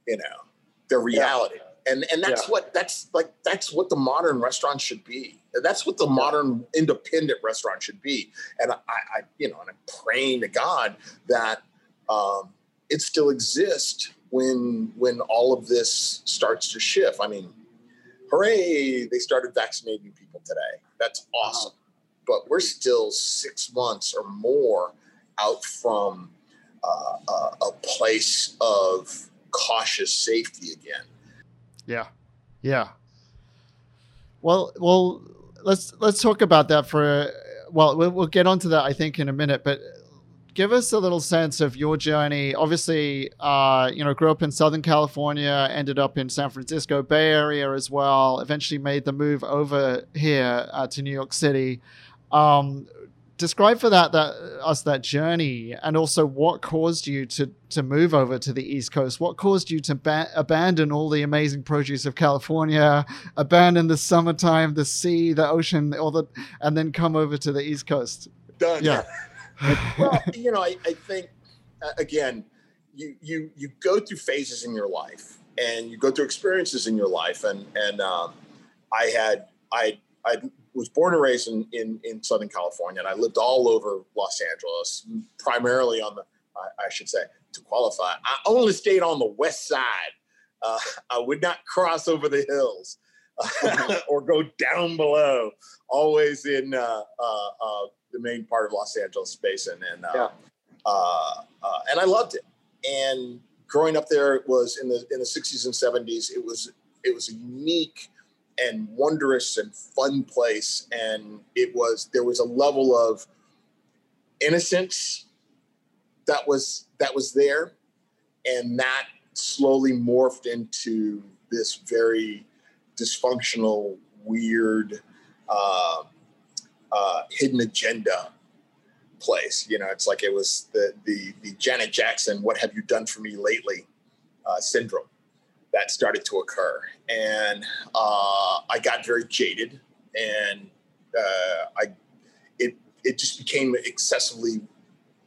You know, their reality. Yeah. And and that's yeah. what that's like that's what the modern restaurant should be. That's what the modern independent restaurant should be. And I, I you know, and I'm praying to God that um, it still exists when when all of this starts to shift. I mean, hooray! They started vaccinating people today. That's awesome but we're still six months or more out from uh, a place of cautious safety again. Yeah, yeah. Well, well, let's let's talk about that for. Well, we'll, we'll get onto that I think in a minute, but give us a little sense of your journey. Obviously, uh, you know, grew up in Southern California, ended up in San Francisco Bay Area as well. Eventually, made the move over here uh, to New York City. Um, describe for that that us that journey and also what caused you to to move over to the east coast? What caused you to ba- abandon all the amazing produce of california abandon the summertime the sea the ocean all the and then come over to the east coast? Done. yeah. Well you know i, I think uh, again you you you go through phases in your life and you go through experiences in your life. And and um, i had i i was born and raised in, in, in Southern California, and I lived all over Los Angeles, primarily on the, I, I should say, to qualify, I only stayed on the west side. Uh, I would not cross over the hills or go down below, always in uh, uh, uh, the main part of Los Angeles basin. And, uh, Yeah. uh, uh, and I loved it. And growing up there was in the, in the 60s and 70s, it was, it was a unique and wondrous and fun place. And it was there was a level of innocence that was that was there. And that slowly morphed into this very dysfunctional weird uh, uh, hidden agenda place. You know it's like it was the the the janet jackson what have you done for me lately uh, syndrome that started to occur. And uh, I got very jaded and uh, I, it, it just became excessively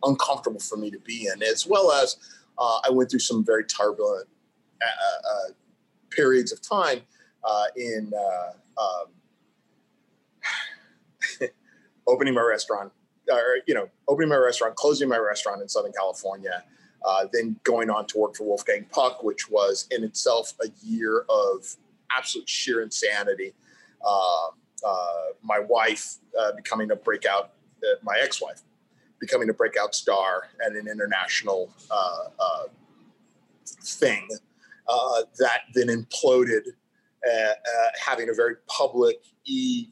uncomfortable for me to be in, as well as uh, I went through some very turbulent uh, uh, periods of time uh, in um, opening my restaurant, or, you know, opening my restaurant, closing my restaurant in Southern California, uh, then going on to work for Wolfgang Puck, which was in itself a year of absolute sheer insanity. Uh, uh, my wife uh, becoming a breakout, uh, my ex-wife becoming a breakout star at an international uh, thing that then imploded, having a very public e,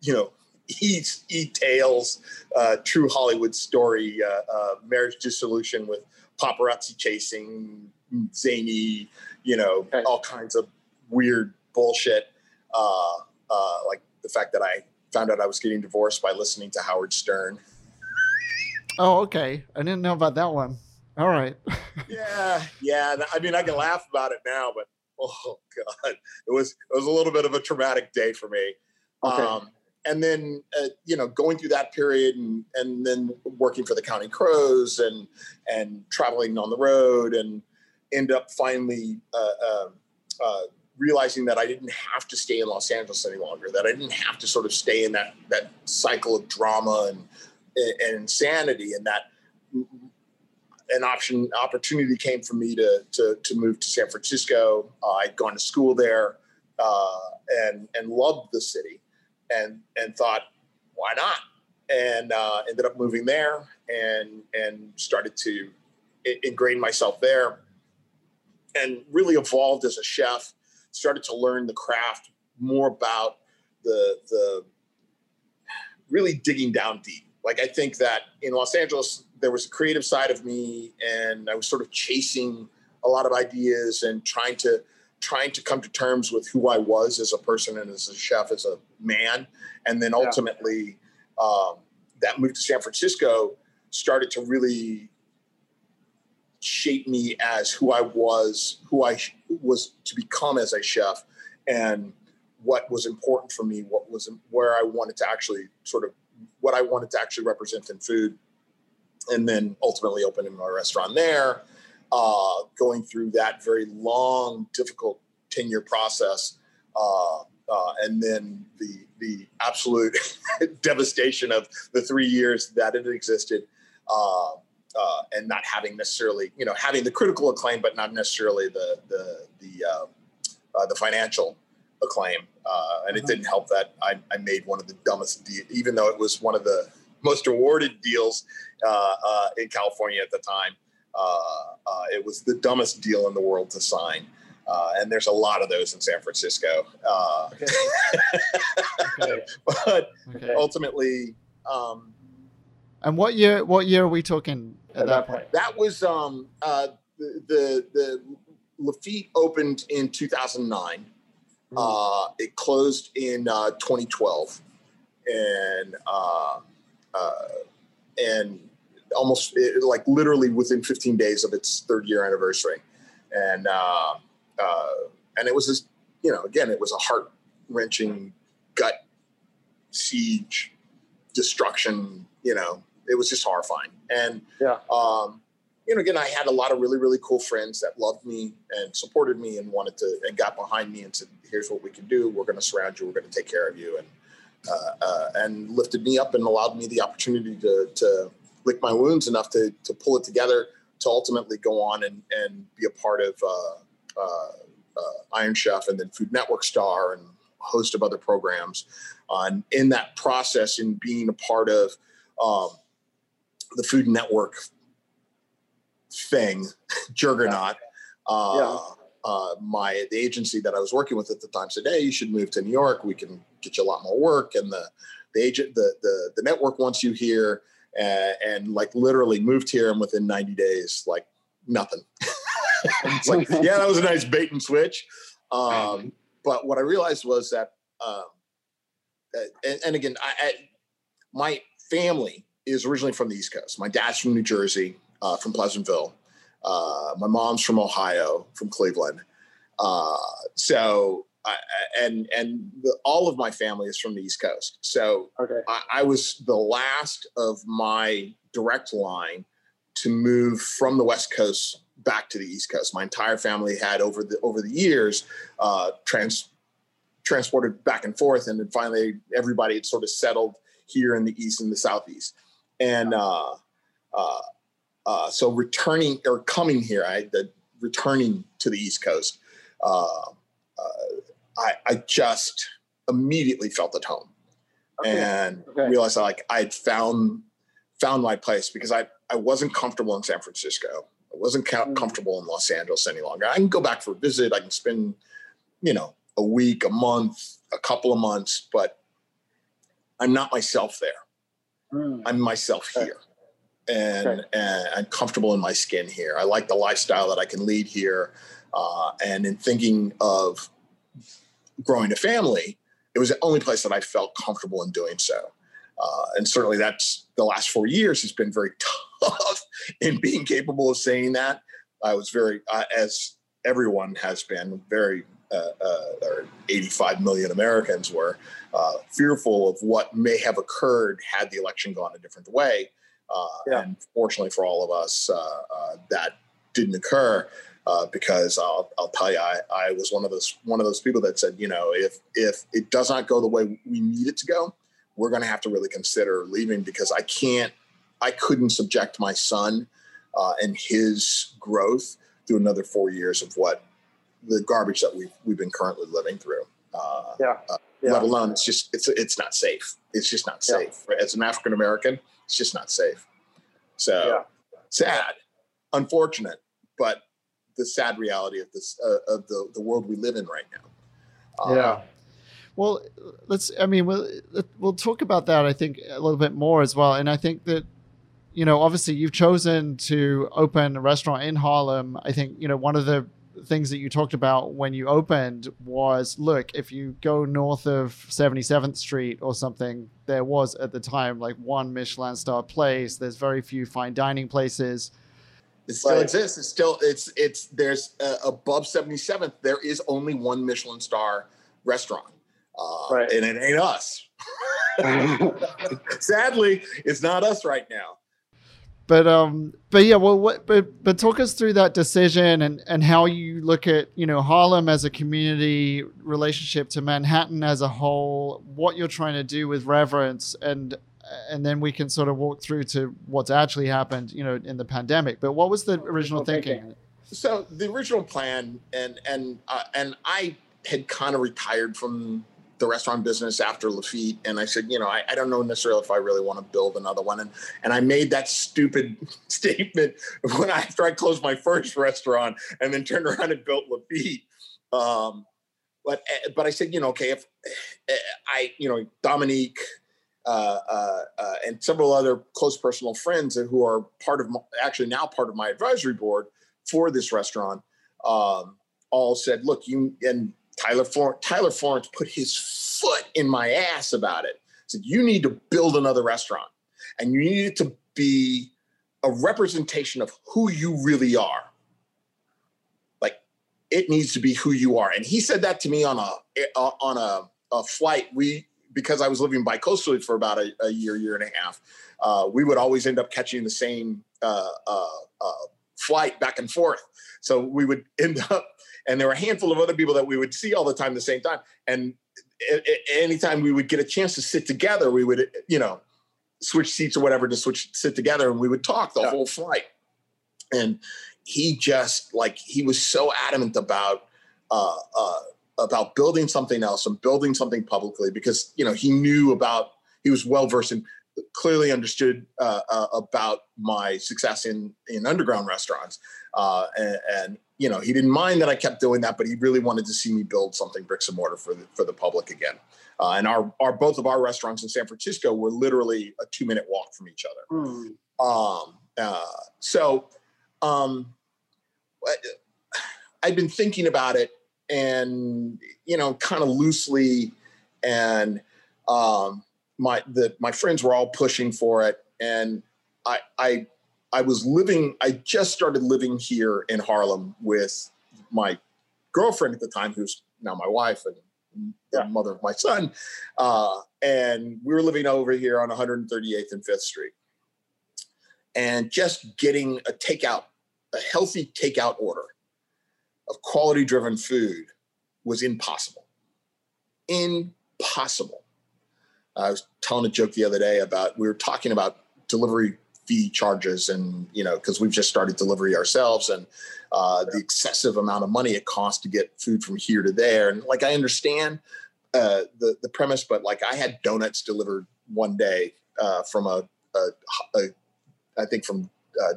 you know, e, e tales, true Hollywood story, marriage dissolution with paparazzi chasing, zany, you know, Okay. all kinds of weird bullshit. Uh, uh, like the fact that I found out I was getting divorced by listening to Howard Stern. oh okay i didn't know about that one all right Yeah, yeah. I mean, I can laugh about it now, but oh god, it was it was a little bit of a traumatic day for me. Okay. Um, and then uh, you know going through that period and and then working for the Counting Crows and and traveling on the road and end up finally uh, uh, uh, realizing that I didn't have to stay in Los Angeles any longer. That I didn't have to sort of stay in that that cycle of drama and and insanity, and that an option opportunity came for me to to, to move to San Francisco. Uh, I'd gone to school there uh, and and loved the city, and and thought, why not? And uh, ended up moving there and and started to ingrain myself there, and really evolved as a chef. Started to learn the craft more about the the really digging down deep. Like I think that in Los Angeles, there was a creative side of me, and I was sort of chasing a lot of ideas and trying to trying to come to terms with who I was as a person and as a chef, as a man, and then Yeah. ultimately um, that move to San Francisco started to really shape me as who I was, who I sh- was to become as a chef, and what was important for me, what was where I wanted to actually sort of what I wanted to actually represent in food, and then ultimately opening my restaurant there, uh, going through that very long, difficult ten year process, uh, uh, and then the the absolute devastation of the three years that it existed. Uh, uh, and not having necessarily, you know, having the critical acclaim, but not necessarily the the the uh, uh, the financial acclaim. Uh, and it Mhm. didn't help that I, I made one of the dumbest, de- even though it was one of the most awarded deals uh, uh, in California at the time. It was the dumbest deal in the world to sign. Uh, and there's a lot of those in San Francisco. Uh, okay. okay. but okay. ultimately, um, and what year? What year are we talking at that point? That was um, uh, the, the the Lafitte opened in 2009. Mm. Uh, it closed in uh, 2012, and uh, and almost like literally within 15 days of its third year anniversary, and uh, and it was this, you know, again, it was a heart wrenching gut siege, destruction. You know, it was just horrifying. And yeah, um, you know, again, I had a lot of really, really cool friends that loved me and supported me and wanted to and got behind me and said, "Here's what we can do. We're going to surround you. We're going to take care of you." And uh, uh, and lifted me up and allowed me the opportunity to to lick my wounds enough to to pull it together to ultimately go on and and be a part of uh, uh, uh, Iron Chef and then Food Network Star and a host of other programs. and in that process, in being a part of um, the Food Network thing, juggernaut, uh, yeah. uh, my the agency that I was working with at the time said, "Hey, you should move to New York. We can get you a lot more work." And the the agent, the the, the network wants you here, uh, and like literally moved here, and within 90 days, like nothing. it's like, yeah, that was a nice bait and switch. Um, but what I realized was that, um, and, and, again, I, I, my family is originally from the East Coast. My dad's from New Jersey, uh, from Pleasantville. Uh, my mom's from Ohio, from Cleveland. Uh, so, I, and and the, all of my family is from the East Coast. So, okay. I, I was the last of my direct line to move from the West Coast back to the East Coast. My entire family had over the over the years uh, trans transported back and forth, and then finally everybody had sort of settled here in the East and the Southeast. And uh, uh, uh, so returning or coming here, I the returning to the East Coast, uh, uh, I, I just immediately felt at home okay. and okay. realized like I'd found found my place because I I wasn't comfortable in San Francisco. I wasn't mm. comfortable in Los Angeles any longer. I can go back for a visit. I can spend, you know, a week, a month, a couple of months, but I'm not myself there. Mm. I'm myself here. And, okay. and I'm comfortable in my skin here. I like the lifestyle that I can lead here. Uh, and in thinking of growing a family, it was the only place that I felt comfortable in doing so. Uh, and certainly that's the last four years has been very tough in being capable of saying that. I was very, uh, as everyone has been, very, uh, uh or 85 million Americans were uh, fearful of what may have occurred had the election gone a different way. Uh, yeah. And fortunately for all of us, that didn't occur. Because I'll, I'll tell you, I, I was one of those one of those people that said, you know, if if it does not go the way we need it to go, we're going to have to really consider leaving because I can't, I couldn't subject my son uh, and his growth through another four years of what the garbage that we've we've been currently living through. Uh, yeah. Uh, yeah. Let alone it's just it's it's not safe. It's just not safe. Yeah. As an African American, it's just not safe. So yeah. sad, unfortunate, but the sad reality of this uh, of the the world we live in right now. yeah well, let's. I mean, we'll we'll talk about that. I think a little bit more as well. And I think that you know, obviously, you've chosen to open a restaurant in Harlem. I think you know one of the things that you talked about when you opened was look if you go north of 77th street or something there was at the time like one michelin star place there's very few fine dining places it still exists it's still it's it's there's uh, above 77th there is only one michelin star restaurant uh, right. and it ain't us. Sadly, it's not us right now. But um, but yeah, well, what, but but talk us through that decision and and how you look at you know Harlem as a community relationship to Manhattan as a whole, what you're trying to do with reverence, and and then we can sort of walk through to what's actually happened, you know, in the pandemic. But what was the original thinking? So the original plan, and and uh, and I had kind of retired from the restaurant business after Lafitte, and I said, you know, I, I don't know necessarily if I really want to build another one. And and I made that stupid statement when I after I closed my first restaurant and then turned around and built Lafitte. Um, but eh, but I said, you know, okay, if eh, I, you know, Dominique. Uh, uh, uh, and several other close personal friends who are part of my, actually now part of my advisory board for this restaurant um, all said, "Look, you and Tyler Florence, Tyler Florence put his foot in my ass about it. Said you need to build another restaurant, and you need it to be a representation of who you really are. Like it needs to be who you are." And he said that to me on a uh, on a, a flight. We because I was living by coastally for about a, a, year, year and a half. Uh, we would always end up catching the same uh, uh, uh flight back and forth. So we would end up and there were a handful of other people that we would see all the time, the same time. And anytime we would get a chance to sit together, we would, you know, switch seats or whatever to switch sit together, and we would talk the yeah. whole flight. And he just like he was so adamant about uh, uh, about building something else and building something publicly because you know he knew about he was well versed and clearly understood uh, uh, about my success in in underground restaurants uh, and, and, you know, he didn't mind that I kept doing that, but he really wanted to see me build something bricks and mortar for the, for the public again. Uh, and our, our, both of our restaurants in San Francisco were literally a two minute walk from each other. Mm. Um, uh, so, um, I'd been thinking about it and, you know, kind of loosely and, um, my, the, my friends were all pushing for it. And I, I I was living, I just started living here in Harlem with my girlfriend at the time, who's now my wife and the yeah. mother of my son. Uh, and we were living over here on 138th and 5th Street. And just getting a takeout, a healthy takeout order of quality driven food was impossible. Impossible. I was telling a joke the other day about, we were talking about delivery fee charges and you know because we've just started delivery ourselves and uh, the excessive amount of money it costs to get food from here to there and like i understand uh, the the premise but like i had donuts delivered one day uh, from a, a, a I think from uh,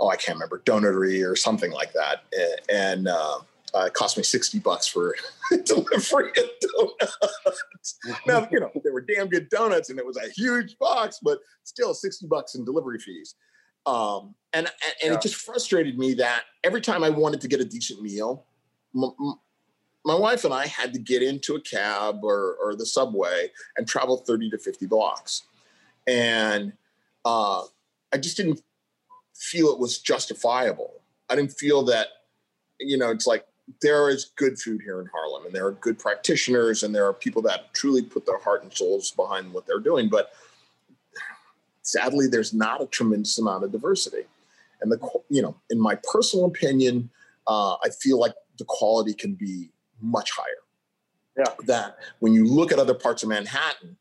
oh i can't remember donutery or something like that and uh, uh, it cost me 60 bucks for delivery of donuts. now, you know, they were damn good donuts and it was a huge box, but still 60 bucks in delivery fees. Um, and and, yeah. it just frustrated me that every time I wanted to get a decent meal, m- m- my wife and I had to get into a cab or, or the subway and travel 30 to 50 blocks. And uh, I just didn't feel it was justifiable. I didn't feel that, you know, it's like there is good food here in Harlem, and there are good practitioners, and there are people that truly put their heart and souls behind what they're doing. But sadly, there's not a tremendous amount of diversity. And the you know, in my personal opinion, uh, I feel like the quality can be much higher. Yeah. That when you look at other parts of Manhattan,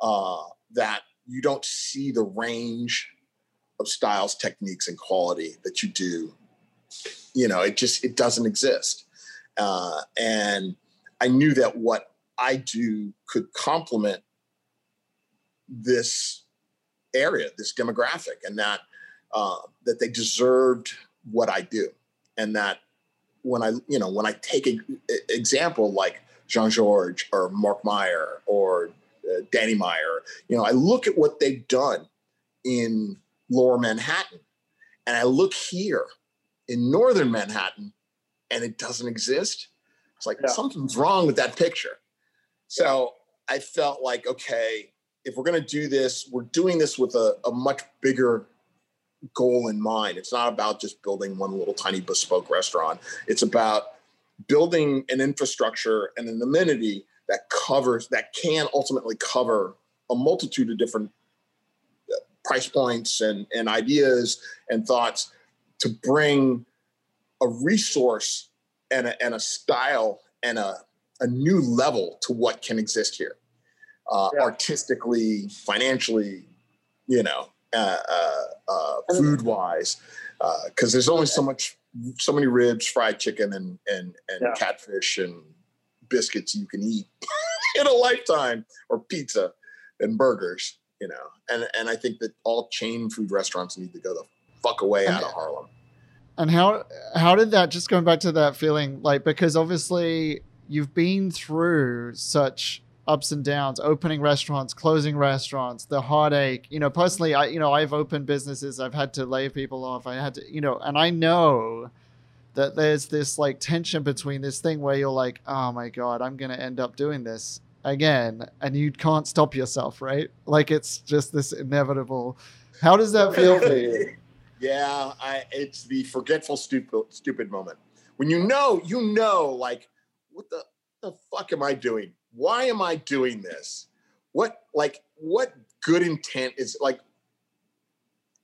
uh, that you don't see the range of styles, techniques, and quality that you do. You know, it just it doesn't exist. Uh, and I knew that what I do could complement this area, this demographic, and that uh, that they deserved what I do, and that when I, you know, when I take an example like Jean-Georges or Mark Meyer or uh, Danny Meyer, you know, I look at what they've done in Lower Manhattan, and I look here in Northern Manhattan, and it doesn't exist. It's like yeah. something's wrong with that picture. So I felt like, okay, if we're going to do this, we're doing this with a, a much bigger goal in mind. It's not about just building one little tiny bespoke restaurant. It's about building an infrastructure and an amenity that covers that can ultimately cover a multitude of different price points and, and ideas and thoughts to bring a resource and a, and a style and a, a new level to what can exist here uh, yeah. artistically financially you know uh, uh, uh food wise because uh, there's only so much so many ribs fried chicken and and, and yeah. catfish and biscuits you can eat in a lifetime, or pizza and burgers, you know. And and I think that all chain food restaurants need to go the fuck away out of Harlem. And how how did that just going back to that feeling like because obviously you've been through such ups and downs opening restaurants closing restaurants the heartache you know personally i you know i've opened businesses i've had to lay people off i had to you know and i know that there's this like tension between this thing where you're like oh my god i'm going to end up doing this again and you can't stop yourself right like it's just this inevitable how does that feel for you yeah I, it's the forgetful stupid stupid moment when you know you know like what the, the fuck am i doing why am I doing this? What like what good intent is like?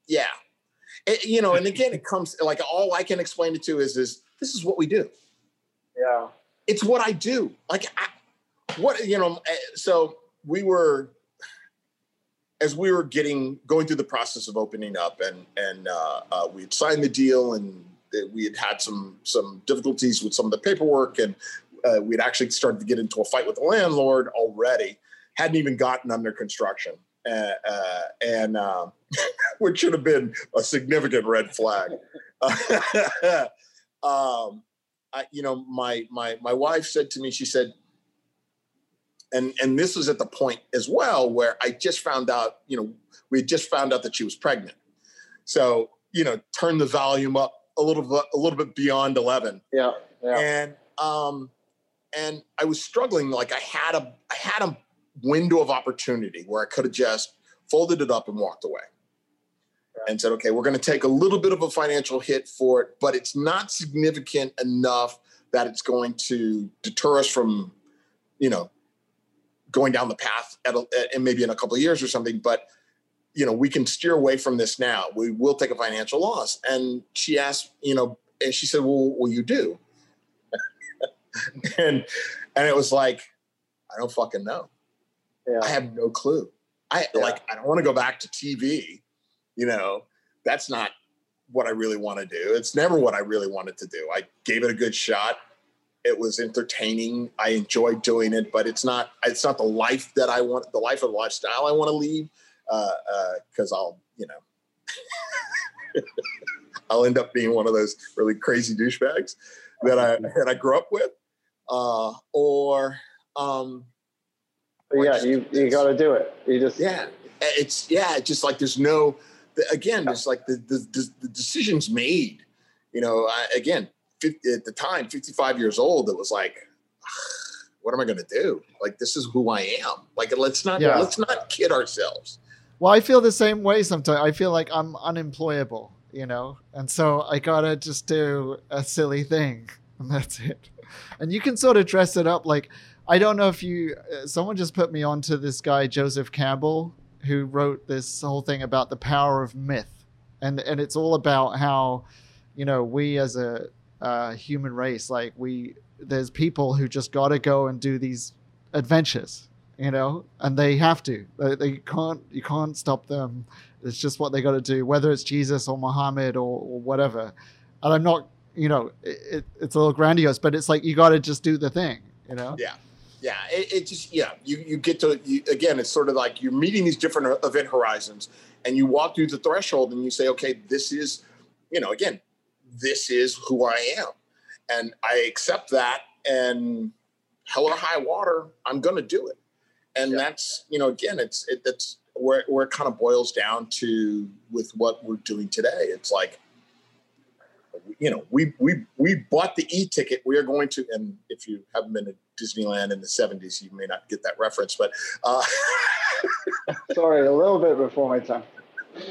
Yeah, it, you know. And again, it comes like all I can explain it to is is this is what we do. Yeah, it's what I do. Like I, what you know. Eh, so we were as we were getting going through the process of opening up, and and uh, uh, we had signed the deal, and we had had some some difficulties with some of the paperwork, and uh, we'd actually started to get into a fight with the landlord already, hadn't even gotten under construction. Uh, uh, and um, which should have been a significant red flag. um, I, you know, my my my wife said to me, she said, and and this was at the point as well where I just found out, you know, we just found out that she was pregnant. So you know, turn the volume up a little bit, a little bit beyond eleven. Yeah, yeah. And um, and I was struggling. Like I had a I had a window of opportunity where I could have just folded it up and walked away. And said, okay, we're going to take a little bit of a financial hit for it, but it's not significant enough that it's going to deter us from, you know, going down the path at, a, at maybe in a couple of years or something. But you know, we can steer away from this now. We will take a financial loss. And she asked, you know, and she said, well, will you do? and and it was like, I don't fucking know. Yeah. I have no clue. I yeah. like I don't want to go back to TV. You know, that's not what I really want to do. It's never what I really wanted to do. I gave it a good shot. It was entertaining. I enjoyed doing it, but it's not it's not the life that I want the life of the lifestyle I want to lead. Uh, uh, cause I'll, you know, I'll end up being one of those really crazy douchebags that I that I grew up with uh, or um, yeah, you you got to do it. You just yeah, it's yeah, just like there's no again, it's like the the, the decisions made. You know, I, again, 50, at the time, 55 years old, it was like, what am I going to do? Like, this is who I am. Like, let's not yeah. let's not kid ourselves. Well, I feel the same way sometimes. I feel like I'm unemployable, you know, and so I gotta just do a silly thing, and that's it and you can sort of dress it up like I don't know if you uh, someone just put me onto this guy Joseph Campbell who wrote this whole thing about the power of myth and and it's all about how you know we as a uh, human race like we there's people who just got to go and do these adventures you know and they have to they, they can't you can't stop them it's just what they got to do whether it's jesus or muhammad or, or whatever and i'm not you know, it, it's a little grandiose, but it's like you got to just do the thing, you know? Yeah. Yeah. It, it just, yeah, you, you get to, you, again, it's sort of like you're meeting these different event horizons and you walk through the threshold and you say, okay, this is, you know, again, this is who I am. And I accept that and hell or high water, I'm going to do it. And yeah. that's, you know, again, it's, it, that's where, where it kind of boils down to with what we're doing today. It's like, you know, we we we bought the e-ticket. We are going to, and if you haven't been to Disneyland in the '70s, you may not get that reference. But uh, sorry, a little bit before my time.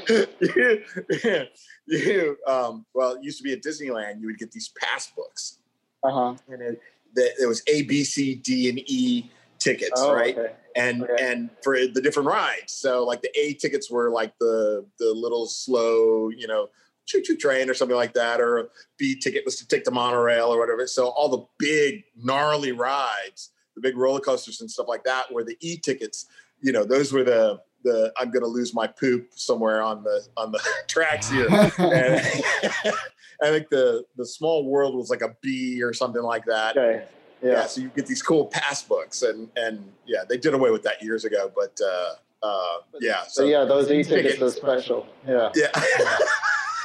you, you um, well, it used to be at Disneyland. You would get these pass books, uh-huh. and it, it was A, B, C, D, and E tickets, oh, right? Okay. And okay. and for the different rides. So like the A tickets were like the the little slow, you know, choo choo train or something like that, or a B ticket was to take the monorail or whatever. So all the big gnarly rides, the big roller coasters and stuff like that, were the E tickets. You know, those were the the I'm going to lose my poop somewhere on the on the tracks here. and I think the the small world was like a B or something like that. Okay. Yeah. yeah. So you get these cool pass books, and and yeah, they did away with that years ago. But uh, uh, yeah. So, so yeah, those e-tickets are special. Yeah. Yeah.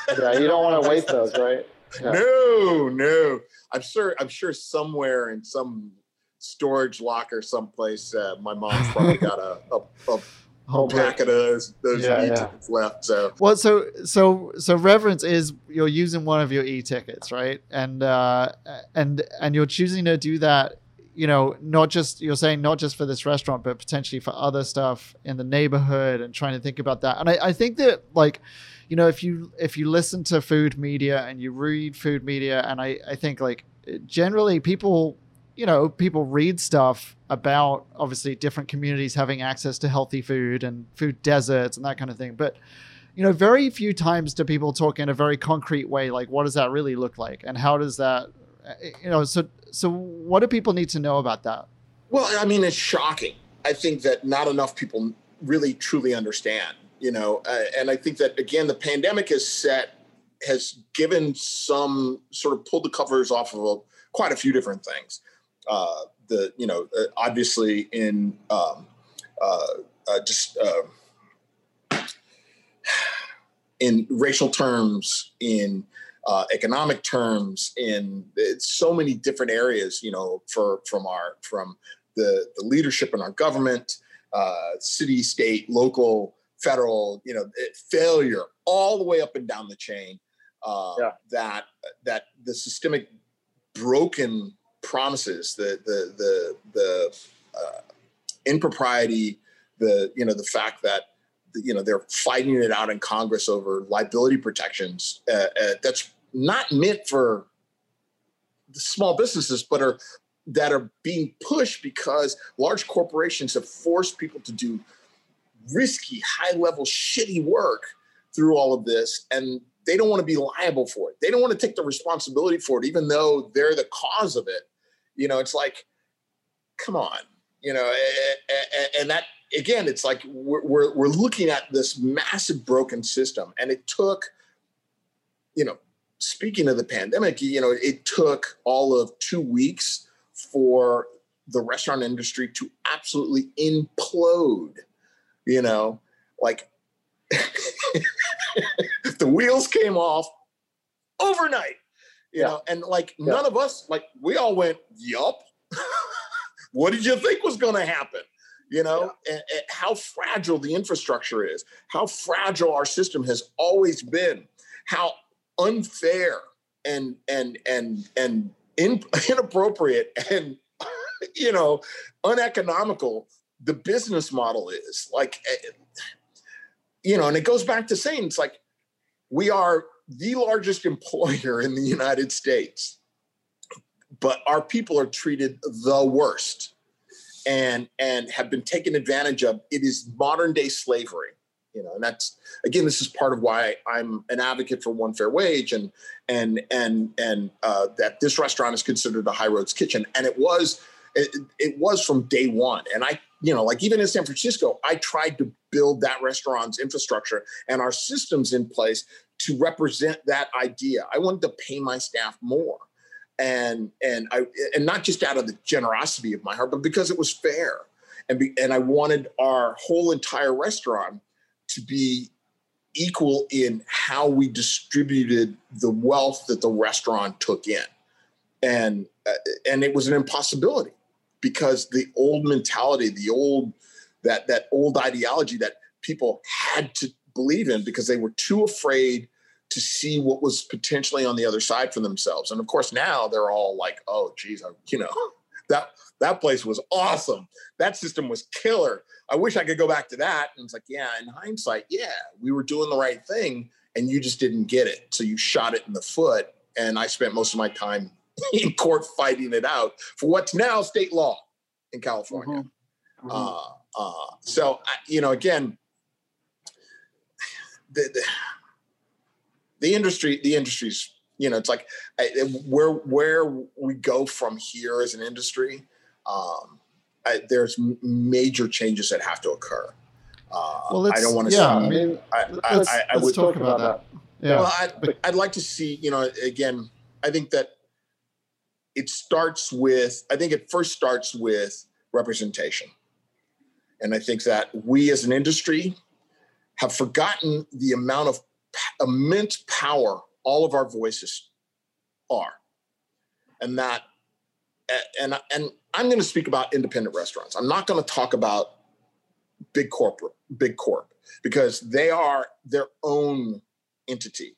yeah. You don't want to waste those, right? Yeah. No, no. I'm sure. I'm sure somewhere in some storage locker someplace, uh, my mom's probably got a, a, a whole pack of those those yeah, e-tickets yeah. left. So well, so so so reverence is you're using one of your e-tickets, right? And uh, and and you're choosing to do that. You know, not just you're saying not just for this restaurant, but potentially for other stuff in the neighborhood, and trying to think about that. And I, I think that like, you know, if you if you listen to food media and you read food media, and I I think like generally people you know, people read stuff about obviously different communities having access to healthy food and food deserts and that kind of thing. But, you know, very few times do people talk in a very concrete way, like what does that really look like? And how does that, you know, so, so what do people need to know about that? Well, I mean, it's shocking. I think that not enough people really truly understand, you know, uh, and I think that again, the pandemic has set, has given some sort of pulled the covers off of a, quite a few different things uh, the you know uh, obviously in um, uh, uh, just uh, in racial terms in uh, economic terms in so many different areas you know for from our from the the leadership in our government city state local federal you know failure all the way up and down the chain yeah. that that the systemic broken promises, the the the the uh, impropriety, the you know the fact that you know they're fighting it out in Congress over liability protections. Uh, uh, that's not meant for the small businesses, but are that are being pushed because large corporations have forced people to do risky, high level, shitty work through all of this, and they don't want to be liable for it. They don't want to take the responsibility for it, even though they're the cause of it. You know, it's like, come on, you know, and that again, it's like we're, we're, looking at this massive broken system, and it took, you know, speaking of the pandemic, you know, it took all of two weeks for the restaurant industry to absolutely implode. You know, like the wheels came off overnight you yeah. know, and like yeah. none of us, like we all went, yup. what did you think was going to happen? You know, yeah. and, and how fragile the infrastructure is, how fragile our system has always been, how unfair and and and and in, inappropriate and you know uneconomical the business model is like eh, you know and it goes back to saying it's like we are the largest employer in the United States, but our people are treated the worst and and have been taken advantage of. It is modern day slavery, you know, and that's again, this is part of why I'm an advocate for one fair wage and and and and uh, that this restaurant is considered a high roads kitchen, and it was it, it was from day one. And I, you know, like even in San Francisco, I tried to build that restaurant's infrastructure and our systems in place to represent that idea. I wanted to pay my staff more. And and I and not just out of the generosity of my heart, but because it was fair. And be, and I wanted our whole entire restaurant to be equal in how we distributed the wealth that the restaurant took in. And uh, and it was an impossibility because the old mentality, the old that that old ideology that people had to believe in because they were too afraid to see what was potentially on the other side for themselves. And of course, now they're all like, "Oh, geez, you know, that that place was awesome. That system was killer. I wish I could go back to that." And it's like, yeah, in hindsight, yeah, we were doing the right thing, and you just didn't get it, so you shot it in the foot. And I spent most of my time in court fighting it out for what's now state law in California. Mm-hmm. Mm-hmm. Uh, uh, so, you know, again, the, the, the industry, the industry's, you know, it's like I, where where we go from here as an industry. Um, I, there's major changes that have to occur. Uh, well, I don't want to. Yeah, I mean, I, let's, I, I, would talk about that. Yeah. Well, I'd, I'd like to see. You know, again, I think that it starts with, I think it first starts with representation. And I think that we as an industry have forgotten the amount of immense power all of our voices are. And that, and, and I'm going to speak about independent restaurants. I'm not going to talk about big corporate, big corp, because they are their own entity.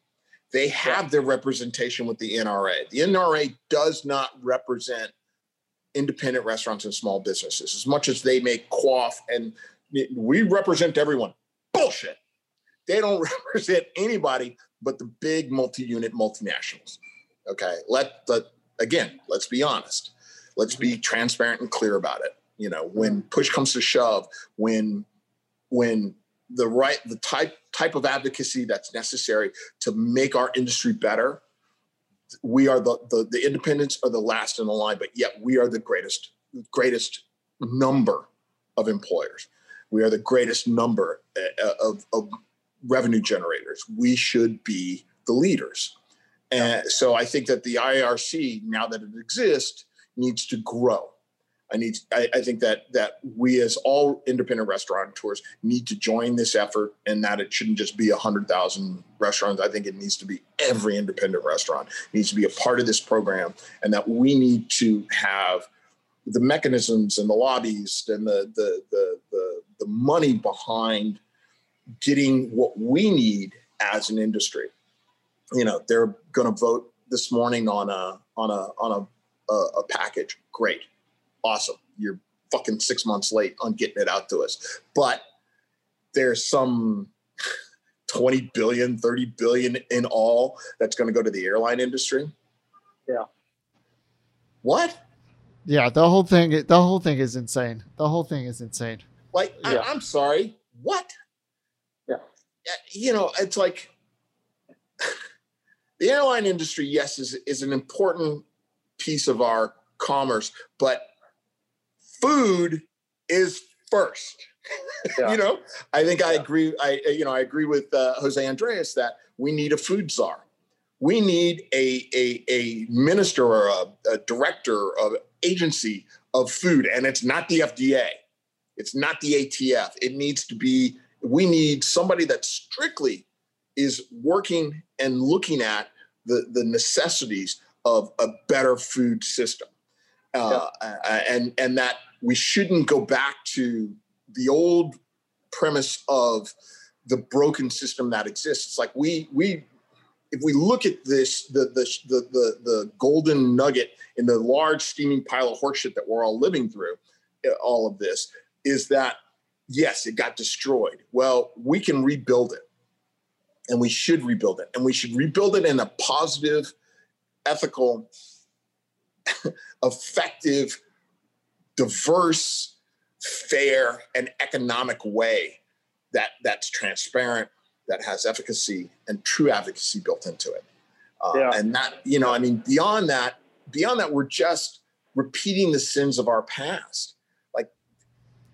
They have their representation with the NRA. The NRA does not represent independent restaurants and small businesses as much as they make quaff and we represent everyone. Bullshit. They don't represent anybody but the big multi-unit multinationals. Okay. Let the again, let's be honest. Let's be transparent and clear about it. You know, when push comes to shove, when when the right the type type of advocacy that's necessary to make our industry better we are the, the the independents are the last in the line but yet we are the greatest greatest number of employers we are the greatest number uh, of, of revenue generators we should be the leaders and so i think that the irc now that it exists needs to grow I need. I, I, think that that we, as all independent restaurateurs, need to join this effort, and that it shouldn't just be a hundred thousand restaurants. I think it needs to be every independent restaurant needs to be a part of this program, and that we need to have the mechanisms and the lobbies and the the the the, the money behind getting what we need as an industry. You know, they're going to vote this morning on a on a on a, a, a package. Great awesome. You're fucking six months late on getting it out to us. But there's some 20 billion, 30 billion in all that's going to go to the airline industry. Yeah. What? Yeah, the whole thing the whole thing is insane. The whole thing is insane. Like yeah. I, am sorry. What? Yeah. You know, it's like the airline industry, yes, is is an important piece of our commerce, but food is first. Yeah. you know, I think yeah. I agree. I you know I agree with uh, Jose Andres that we need a food czar. We need a a, a minister or a, a director of agency of food, and it's not the FDA. It's not the ATF. It needs to be. We need somebody that strictly is working and looking at the the necessities of a better food system, uh, yeah. and and that we shouldn't go back to the old premise of the broken system that exists. It's like we we if we look at this the the the the, the golden nugget in the large steaming pile of horseshit that we're all living through, eh, all of this is that yes, it got destroyed. Well, we can rebuild it, and we should rebuild it, and we should rebuild it in a positive, ethical, effective diverse, fair, and economic way that that's transparent, that has efficacy and true advocacy built into it. Uh, yeah. And that, you know, I mean, beyond that, beyond that, we're just repeating the sins of our past.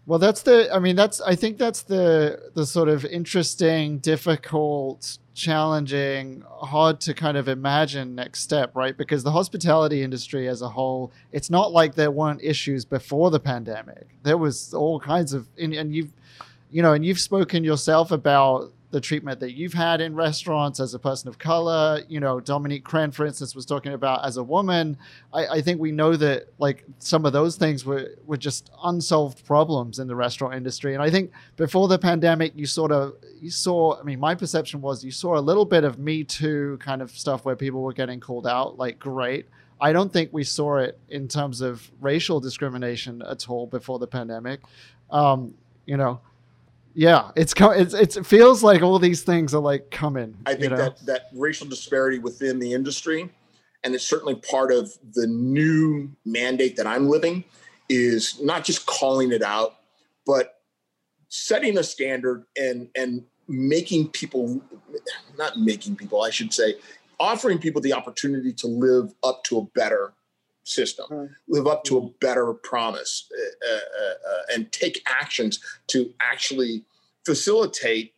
Well, that's the. I mean, that's. I think that's the the sort of interesting, difficult challenging, hard to kind of imagine next step, right? Because the hospitality industry as a whole, it's not like there weren't issues before the pandemic. There was all kinds of, and, and you've, you know, and you've spoken yourself about the treatment that you've had in restaurants as a person of color. You know, Dominique Crenn, for instance, was talking about as a woman. I, I, think we know that like some of those things were, were just unsolved problems in the restaurant industry. And I think before the pandemic, you sort of you saw. I mean, my perception was you saw a little bit of Me Too kind of stuff where people were getting called out. Like, great. I don't think we saw it in terms of racial discrimination at all before the pandemic. Um, you know, yeah, it's it's, it's it feels like all these things are like coming. I think you know? that that racial disparity within the industry, and it's certainly part of the new mandate that I'm living, is not just calling it out, but setting a standard and and making people, not making people, I should say, offering people the opportunity to live up to a better system, live up to a better promise, uh, uh, uh, and take actions to actually facilitate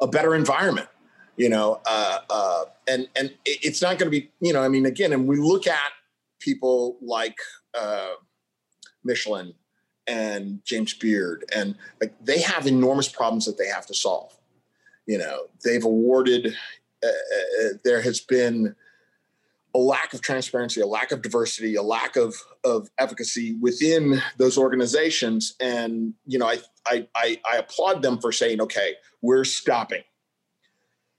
a better environment. You know, uh, uh, and and it's not going to be, you know, I mean, again, and we look at people like uh, Michelin and James Beard, and like they have enormous problems that they have to solve. You know, they've awarded. Uh, uh, there has been a lack of transparency, a lack of diversity, a lack of of efficacy within those organizations, and you know, I I I, I applaud them for saying, okay, we're stopping.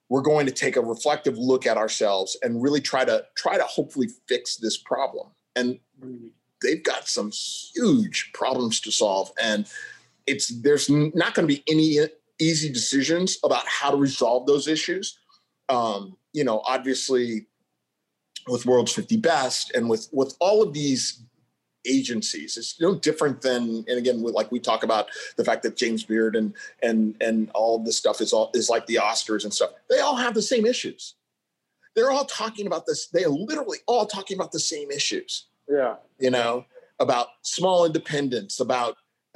We're going to take a reflective look at ourselves and really try to try to hopefully fix this problem. And they've got some huge problems to solve and it's there's not going to be any easy decisions about how to resolve those issues um, you know obviously with world's 50 best and with with all of these agencies it's no different than and again like we talk about the fact that james beard and and and all this stuff is all is like the oscars and stuff. They all have the same issues. They're all talking about this they are literally all talking about the same issues. Yeah. You know, about small independence, about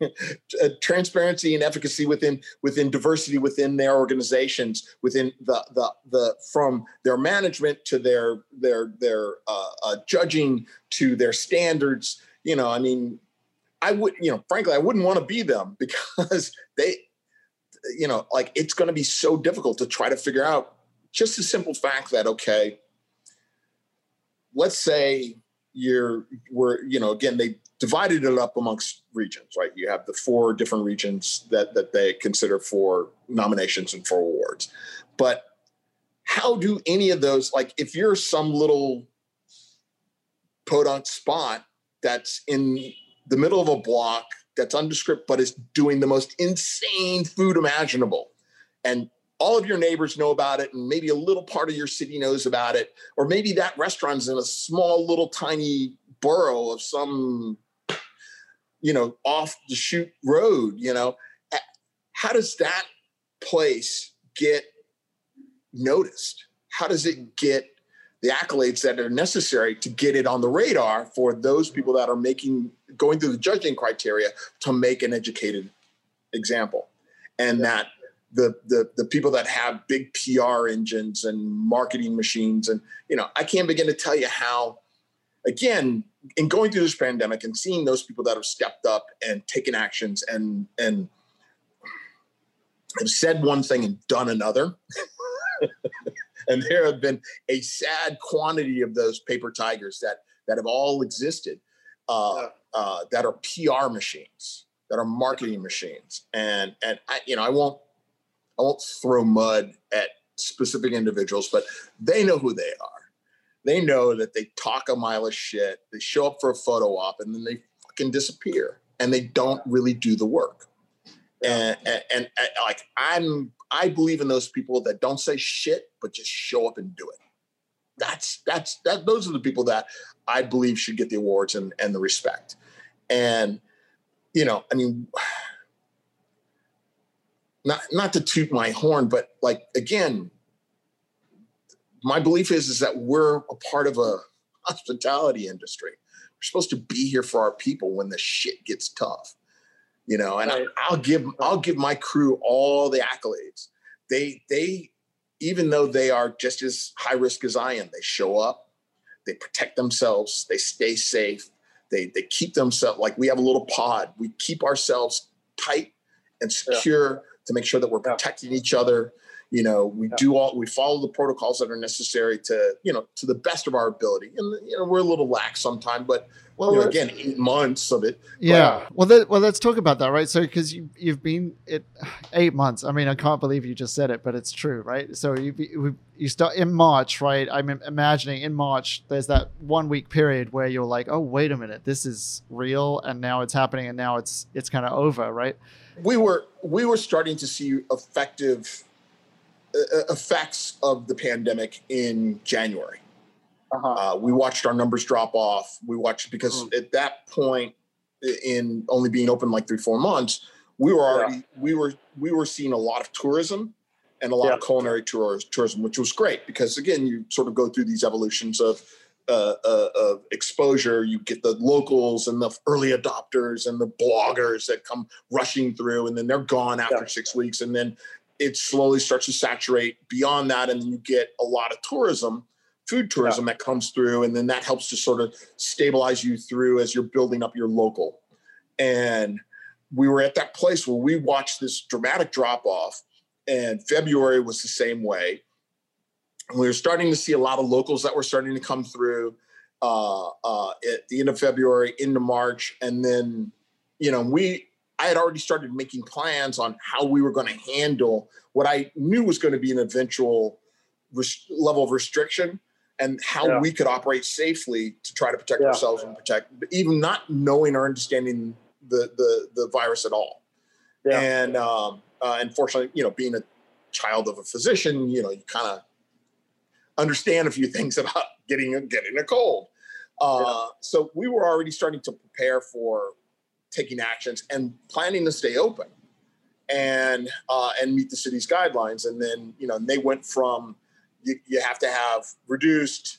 transparency and efficacy within within diversity within their organizations within the the the from their management to their their their uh, uh, judging to their standards. You know i mean i would you know frankly i wouldn't want to be them because they you know like it's going to be so difficult to try to figure out just the simple fact that okay let's say you're we're you know again they divided it up amongst regions right? You have the four different regions that that they consider for nominations and for awards. But how do any of those like if you're some little podunk spot that's in the middle of a block that's undescript but is doing the most insane food imaginable and all of your neighbors know about it and maybe a little part of your city knows about it or maybe that restaurant's in a small little tiny borough of some you know off the shoot road you know? How does that place get noticed? How does it mm-hmm. get the accolades that are necessary to get it on the radar for those mm-hmm. people that are making going through the judging criteria to make an educated example? And that the, the the people that have big PR engines and marketing machines. And you know I can't begin to tell you how again in going through this pandemic and seeing those people that have stepped up and taken actions and and have said one thing and done another. And there have been a sad quantity of those paper tigers that that have all existed uh, uh, that are PR machines that are marketing machines. And and I you know I won't I won't throw mud at specific individuals, but they know who they are. They know that they talk a mile of shit, they show up for a photo op, and then they fucking disappear, and they don't really do the work. And, and, and, and like I'm, I believe in those people that don't say shit, but just show up and do it. That's that's that. Those are the people that I believe should get the awards and and the respect. And you know, I mean not not to toot my horn, but like again, my belief is is that we're a part of a hospitality industry. We're supposed to be here for our people when the shit gets tough, you know. And right. I, will give I'll give my crew all the accolades. They they even though they are just as high risk as I am, they show up, they protect themselves, they stay safe, they they keep themselves like we have a little pod. We keep ourselves tight and secure. Yeah to make sure that we're protecting each other. You know, we yeah. do all we follow the protocols that are necessary to you know to the best of our ability. And you know, we're a little lax sometimes, but well, you know, again, eight months of it. Yeah. But, well, that, well, let's talk about that, right? So, because you you've been it eight months. I mean, I can't believe you just said it, but it's true, right? So you you start in March, right? I'm imagining in March there's that one week period where you're like, oh, wait a minute, this is real, and now it's happening, and now it's it's kind of over, right? we were we were starting to see effective uh, uh, effects of the pandemic in January. Uh-huh. Uh, we watched our numbers drop off. We watched because mm. at that point, in only being open like three four months, we were already yeah. we were we were seeing a lot of tourism and a lot yeah. of culinary tours, tourism, which was great because again, you sort of go through these evolutions of uh, uh, of exposure. You get the locals and the early adopters and the bloggers that come rushing through, and then they're gone after yeah. six weeks, and then it slowly starts to saturate beyond that, and then you get a lot of tourism. Food tourism yeah. that comes through, and then that helps to sort of stabilize you through as you're building up your local. And we were at that place where we watched this dramatic drop off, and February was the same way. And we were starting to see a lot of locals that were starting to come through uh, uh, at the end of February into March, and then you know we I had already started making plans on how we were going to handle what I knew was going to be an eventual res- level of restriction and how yeah. we could operate safely to try to protect yeah. ourselves and protect, even not knowing or understanding the the, the virus at all. Yeah. And um, uh, unfortunately, you know, being a child of a physician, you know, you kind of understand a few things about getting a, getting a cold. Uh. So we were already starting to prepare for taking actions and planning to stay open and uh, and meet the city's guidelines. And then you know they went from you, you have to have reduced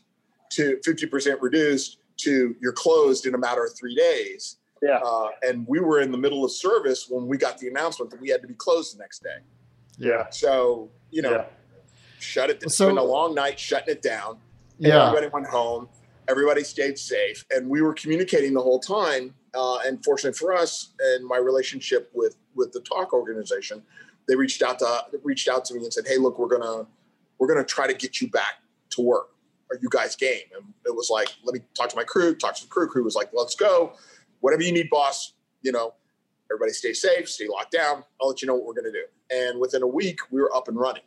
to 50% reduced to you're closed in a matter of three days. Yeah. Uh, and we were in the middle of service when we got the announcement that we had to be closed the next day. Yeah. So, you know, yeah. shut it. It's so, been a long night shutting it down. Yeah. Everybody went home. Everybody stayed safe. And we were communicating the whole time. Uh, and fortunately for us and my relationship with, with the Tock organization, they reached out to reached out to me and said, Hey, look, we're gonna we're gonna try to get you back to work. Are you guys game? And it was like, let me talk to my crew, talk to the crew. Crew was like, let's go whatever you need, boss, you know, everybody stay safe, stay locked down. I'll let you know what we're going to do. And within a week, we were up and running.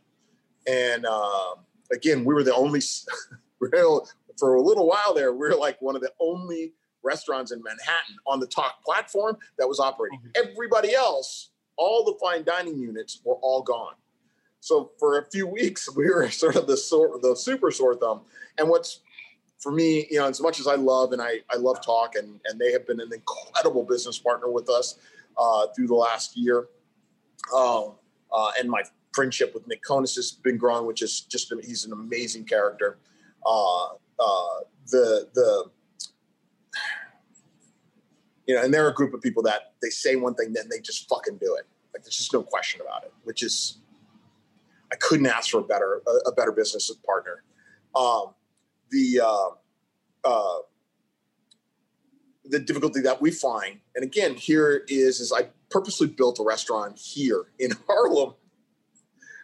And uh, again, we were the only, real, for a little while there, we were like one of the only restaurants in Manhattan on the Tock platform that was operating. Mm-hmm. Everybody else, all the fine dining units were all gone. So for a few weeks, we were sort of the sort the super sore thumb. And what's for me, you know, as much as I love and I, I love Tock and, and they have been an incredible business partner with us uh, through the last year. Um, uh, and my friendship with Nick Kokonas has been growing, which is just, he's an amazing character. Uh, uh, the, the, you know, and they're a group of people that they say one thing, then they just fucking do it. Like there's just no question about it, which is, I couldn't ask for a better, a, a better business partner. Um, the uh, uh, the difficulty that we find, and again, here is is I purposely built a restaurant here in Harlem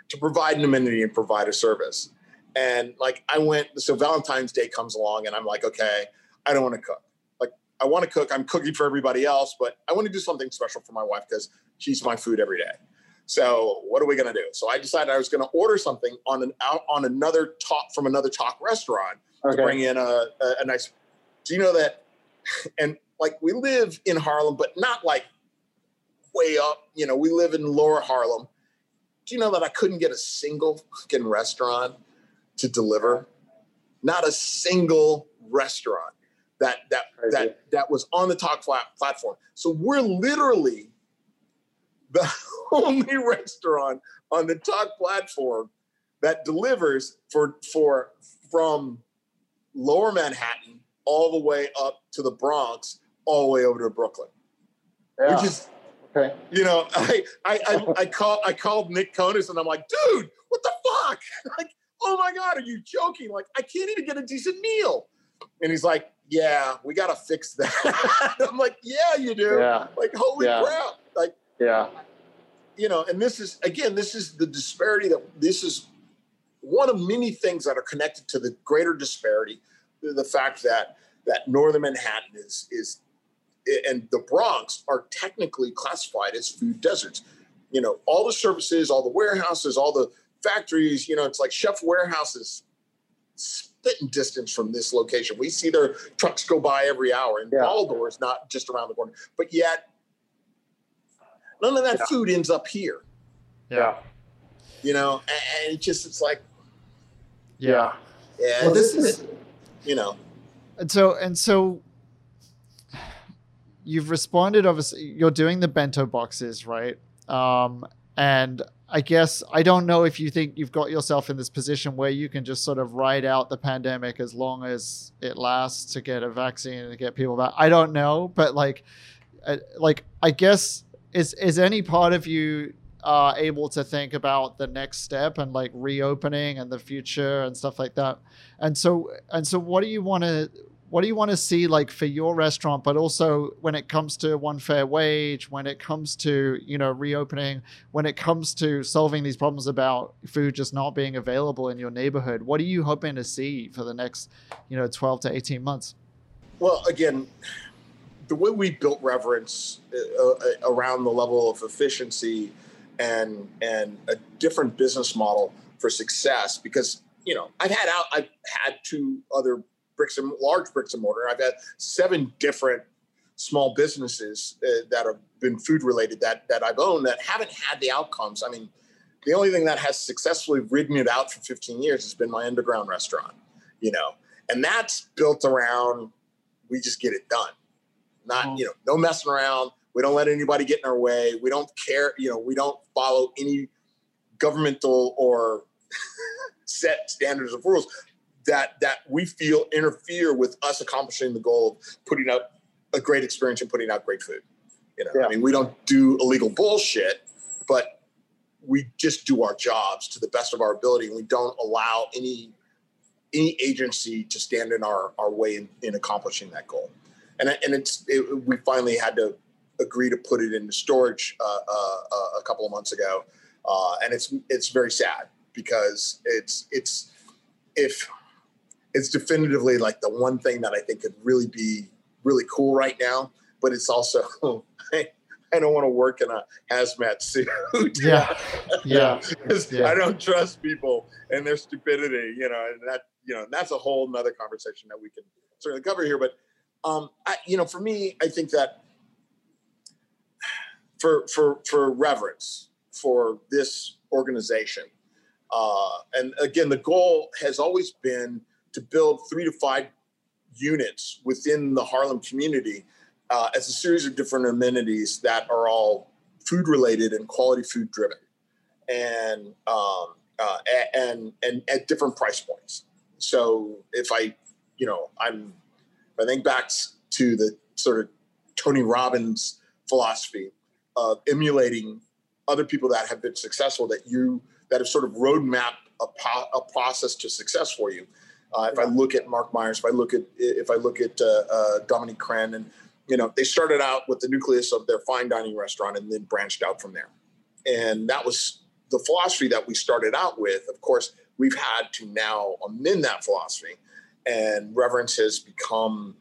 to provide an amenity and provide a service. And like I went, so Valentine's Day comes along, and I'm like, okay, I don't want to cook. Like I want to cook. I'm cooking for everybody else, but I want to do something special for my wife because she's my food every day. So what are we going to do? So I decided I was going to order something on an out on another Tock from another Tock restaurant okay. to bring in a, a, a nice. Do you know that? And like we live in Harlem, but not like way up. You know, we live in Lower Harlem. Do you know that I couldn't get a single fucking restaurant to deliver? Not a single restaurant that that Crazy. that that was on the Tock flat platform. So we're literally the only restaurant on the Tock platform that delivers for for from lower Manhattan all the way up to the Bronx, all the way over to Brooklyn. Yeah. Which is okay. You know, I I I, I called I called Nick Kokonas and I'm like, dude, what the fuck? Like, oh my God, are you joking? Like, I can't even get a decent meal. And he's like, Yeah, we gotta fix that. I'm like, Yeah, you do. Yeah. Like, holy yeah. crap. Like, yeah. You know, and this is again, this is the disparity that this is one of many things that are connected to the greater disparity, the fact that that northern Manhattan is is and the Bronx are technically classified as food deserts. You know, all the services, all the warehouses, all the factories, you know, it's like chef warehouses spitting distance from this location. We see their trucks go by every hour, and yeah. is not just around the corner. But yet, none of that yeah. food ends up here. Yeah. You know, and it just it's like yeah. Yeah. Well, this is, you know. And so, and so you've responded, obviously, you're doing the bento boxes, right? Um, and I guess I don't know if you think you've got yourself in this position where you can just sort of ride out the pandemic as long as it lasts to get a vaccine and to get people back. I don't know, but like, uh, like I guess is is any part of you uh, able to think about the next step and like reopening and the future and stuff like that. And so and so, what do you want to what do you want to see like for your restaurant but also when it comes to one fair wage when it comes to you know reopening when it comes to solving these problems about food just not being available in your neighborhood what are you hoping to see for the next you know 12 to 18 months well again the way we built reverence uh, uh, around the level of efficiency and and a different business model for success because you know i've had out i've had two other bricks and large bricks and mortar. I've had seven different small businesses uh, that have been food related that that I've owned that haven't had the outcomes. I mean, the only thing that has successfully ridden it out for 15 years has been my underground restaurant, you know, and that's built around we just get it done, not oh. you know, no messing around. We don't let anybody get in our way. We don't care, you know, we don't follow any governmental or set standards of rules that that we feel interfere with us accomplishing the goal of putting out a great experience and putting out great food. You know, yeah. I mean, we don't do illegal bullshit, but we just do our jobs to the best of our ability, and we don't allow any any agency to stand in our our way in, in accomplishing that goal. And and it's it, we finally had to agree to put it into storage uh, uh, uh, a couple of months ago, uh, and it's it's very sad because it's it's if it's definitively like the one thing that I think could really be really cool right now. But it's also I, I don't want to work in a hazmat suit. Yeah, yeah. yeah. I don't trust people and their stupidity. You know, and that you know that's a whole nother conversation that we can certainly cover here. But um, I, you know, for me, I think that for for for reverence for this organization, uh, and again, the goal has always been to build three to five units within the Harlem community uh, as a series of different amenities that are all food related and quality food driven, and um, uh, and and at different price points. So if I, you know, I'm, I think back to the sort of Tony Robbins philosophy of emulating other people that have been successful that you that have sort of roadmap a, po- a process to success for you uh, if I look at Mark Myers, if I look at if I look at uh, uh, Dominique Crenn, and you know, they started out with the nucleus of their fine dining restaurant and then branched out from there. And that was the philosophy that we started out with. Of course, we've had to now amend that philosophy, and reverence has become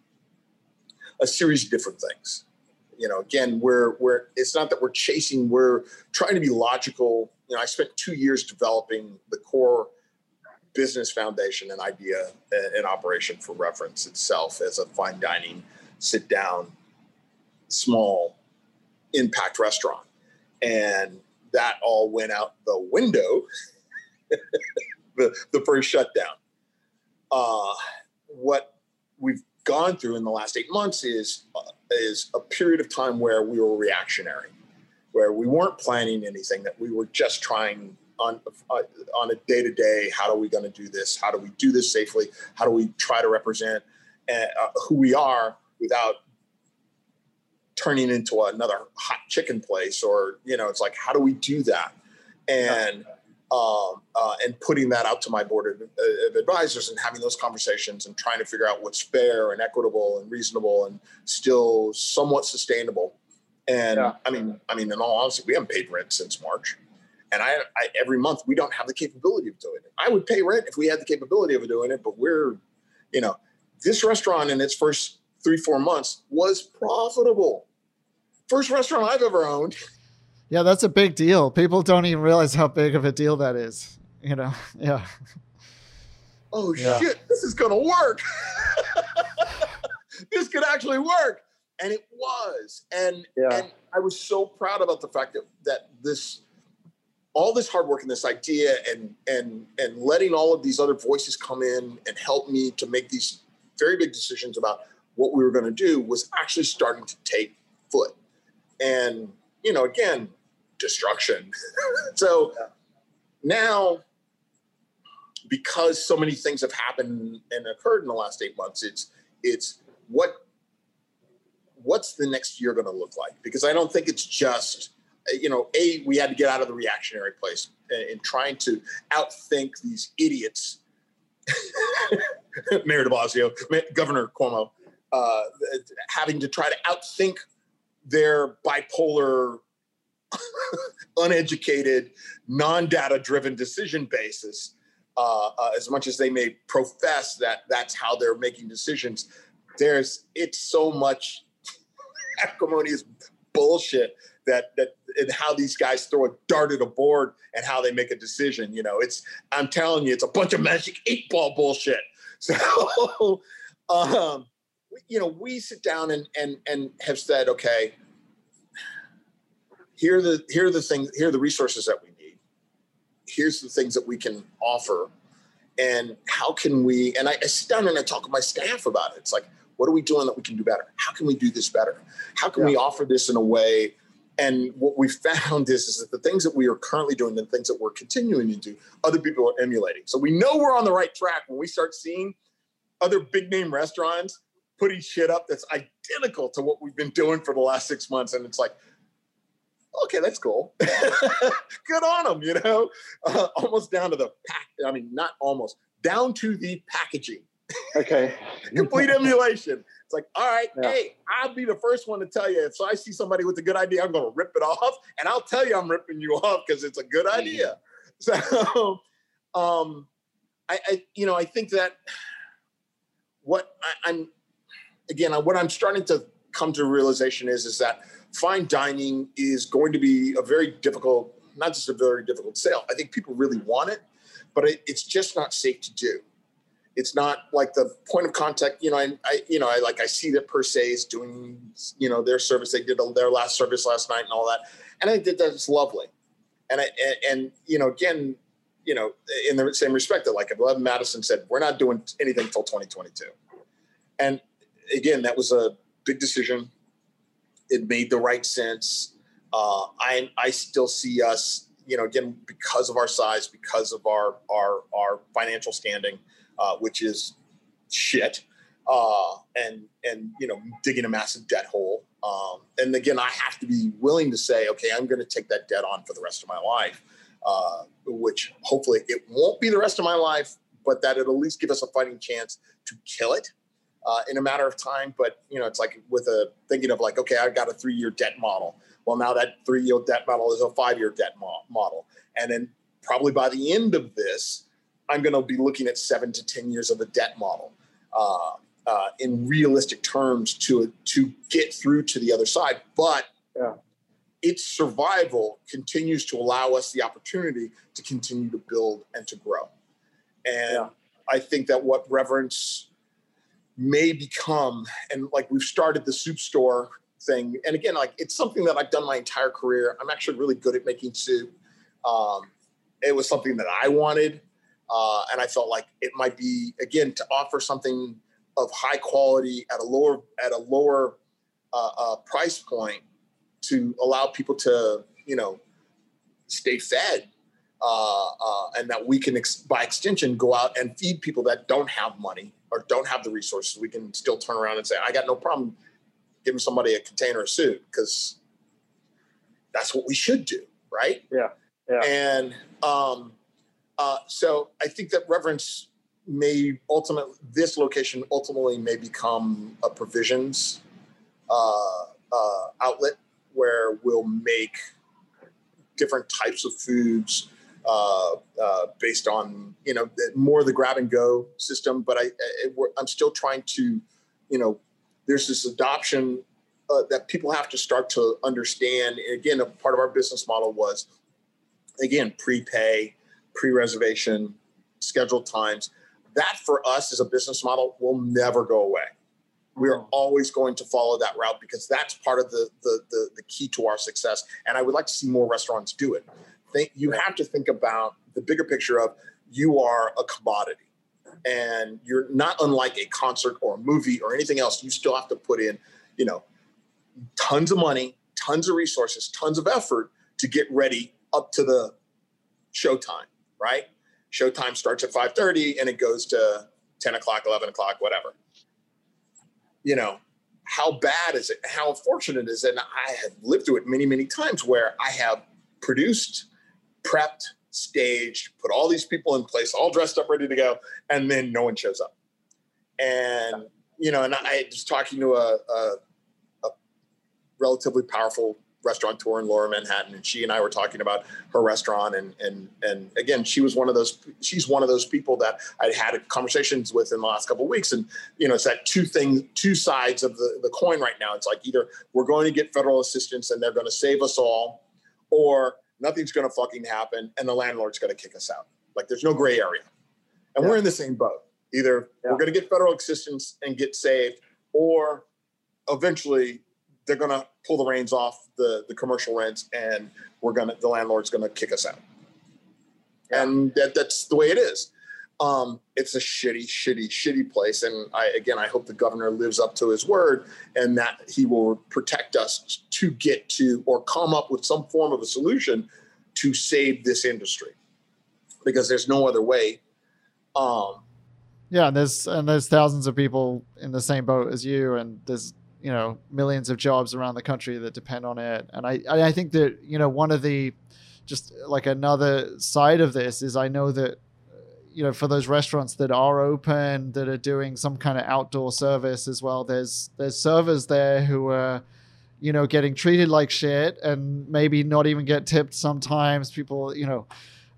a series of different things. You know, again, we're we're it's not that we're chasing, we're trying to be logical. You know, I spent two years developing the core business foundation and idea uh, and operation for reverence itself as a fine dining, sit down, small impact restaurant. And that all went out the window the, the first shutdown. Uh, what we've gone through in the last eight months is uh, is a period of time where we were reactionary, where we weren't planning anything, that we were just trying on uh, on a day to day. How are we going to do this? How do we do this safely? How do we try to represent uh, who we are without turning into another hot chicken place? Or you know, it's like how do we do that? And um, uh, and putting that out to my board of, of, advisors and having those conversations and trying to figure out what's fair and equitable and reasonable and still somewhat sustainable. And yeah. I mean, I mean, in all honesty, we haven't paid rent since March. And I, I, every month we don't have the capability of doing it. I would pay rent if we had the capability of doing it, but we're, you know, this restaurant in its first three four months was profitable. First restaurant I've ever owned. Yeah, that's a big deal. People don't even realize how big of a deal that is. You know, yeah. Oh yeah. shit! This is gonna work. this could actually work, and it was. And yeah. and I was so proud about the fact that that this all this hard work and this idea and and and letting all of these other voices come in and help me to make these very big decisions about what we were going to do was actually starting to take foot and you know again destruction. So now because so many things have happened and occurred in the last eight months it's it's what what's the next year going to look like? Because i don't think it's just you know, a we had to get out of the reactionary place in trying to outthink these idiots, Mayor De Blasio, Governor Cuomo, uh, having to try to outthink their bipolar, uneducated, non-data driven decision basis. Uh, uh, as much as they may profess that that's how they're making decisions, there's it's so much acrimonious bullshit that that and how these guys throw a dart at a board and how they make a decision. You know, it's I'm telling you, it's a bunch of magic eight ball bullshit. So, um, you know, we sit down and and and have said, okay, here are the here are the things, here are the resources that we need. Here's the things that we can offer, and how can we? And I, I sit down and I talk with my staff about it. It's like, what are we doing that we can do better? How can we do this better? How can yeah. we offer this in a way and what we found is, is that the things that we are currently doing, the things that we're continuing to do, other people are emulating. So we know we're on the right track when we start seeing other big name restaurants putting shit up that's identical to what we've been doing for the last six months. And it's like, okay, that's cool. Good on them, you know, uh, almost down to the pack. I mean, not almost down to the packaging. Okay. Complete emulation. It's like, all right, yeah. hey, I'll be the first one to tell you. If so I see somebody with a good idea, I'm going to rip it off, and I'll tell you I'm ripping you off because it's a good idea. So, um, I, I, you know, I think that what I, I'm, again, what I'm starting to come to realization is, is that fine dining is going to be a very difficult, not just a very difficult sale. I think people really want it, but it, it's just not safe to do it's not like the point of contact. You know, I, I you know, I like I see that Per se is doing, you know, their service. They did their last service last night and all that, and I think that's lovely. And I and, and you know, again, you know, in the same respect that like Eleven Madison said, we're not doing anything until 2022. And again, that was a big decision. It made the right sense. Uh, I I still see us, you know, again because of our size, because of our our our financial standing uh, which is shit, uh, and and you know digging a massive debt hole. Um, and again, I have to be willing to say, okay, I'm going to take that debt on for the rest of my life, uh, which hopefully it won't be the rest of my life, but that it'll at least give us a fighting chance to kill it. Uh, in a matter of time. But you know, it's like with a thinking of like, okay, I've got a three-year debt model. Well, now that three-year debt model is a five-year debt mo- model, and then probably by the end of this, I'm going to be looking at seven to 10 years of a debt model uh, uh, in realistic terms to, to get through to the other side. But yeah. its survival continues to allow us the opportunity to continue to build and to grow. And yeah. I think that what reverence may become, and like we've started the soup store thing, and again, like it's something that I've done my entire career. I'm actually really good at making soup. Um, it was something that I wanted. Uh, and I felt like it might be again to offer something of high quality at a lower at a lower uh, uh, price point to allow people to you know stay fed uh, uh, and that we can ex- by extension go out and feed people that don't have money or don't have the resources we can still turn around and say i got no problem giving somebody a container of soup because that's what we should do right? Yeah yeah. And um, uh, so I think that reverence may ultimately, this location ultimately may become a provisions uh, uh, outlet where we'll make different types of foods uh, uh, based on you know more of the grab and go system. But I, I am still trying to, you know, there's this adoption uh, that people have to start to understand. And again, a part of our business model was again prepay pre-reservation, scheduled times. That for us as a business model will never go away. We are mm. always going to follow that route because that's part of the, the, the, the key to our success. And I would like to see more restaurants do it. Think, you have to think about the bigger picture of you are a commodity and you're not unlike a concert or a movie or anything else. You still have to put in, you know, tons of money, tons of resources, tons of effort to get ready up to the showtime right? Showtime starts at 5:30 and it goes to 10 o'clock, 11 o'clock, whatever. You know, how bad is it? How unfortunate is it? And I have lived through it many, many times where I have produced, prepped, staged, put all these people in place, all dressed up, ready to go, and then no one shows up. And you know, and I was talking to a, a, a relatively powerful restaurateur in Lower Manhattan, and she and I were talking about her restaurant, and and and again, she was one of those. She's one of those people that I'd had conversations with in the last couple of weeks, and you know, it's that two things, two sides of the the coin right now. It's like either we're going to get federal assistance and they're going to save us all, or nothing's going to fucking happen and the landlord's going to kick us out. Like there's no gray area, and yeah. we're in the same boat. Either yeah. we're going to get federal assistance and get saved, or eventually they're going to pull the reins off the the commercial rents, and we're going to the landlord's going to kick us out. Yeah. And that, that's the way it is. Um, it's a shitty, shitty, shitty place. And I again, I hope the governor lives up to his word and that he will protect us to get to or come up with some form of a solution to save this industry because there's no other way. Um, yeah, and there's and there's thousands of people in the same boat as you, and there's you know millions of jobs around the country that depend on it. And I I think that you know one of the just like another side of this is I know that you know for those restaurants that are open that are doing some kind of outdoor service as well there's there's servers there who are you know getting treated like shit and maybe not even get tipped sometimes. People you know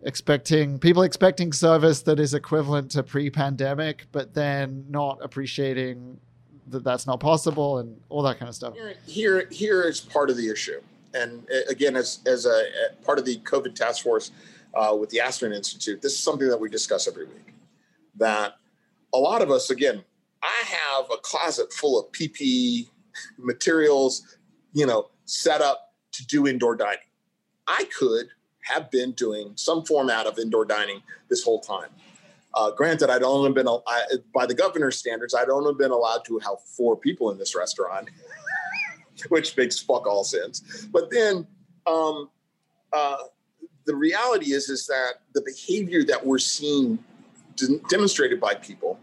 expecting people expecting service that is equivalent to pre-pandemic but then not appreciating that that's not possible and all that kind of stuff. Here here, is part of the issue. And uh, again as as a, a part of the covid task force uh, with the Aspen Institute, this is something that we discuss every week. That a lot of us, again, I have a closet full of PPE materials, you know, set up to do indoor dining. I could have been doing some format of indoor dining this whole time. Uh, granted, I'd only been, I, by the governor's standards, I'd only been allowed to have four people in this restaurant, which makes fuck all sense. But then um, uh, the reality is is that the behavior that we're seeing d- demonstrated by people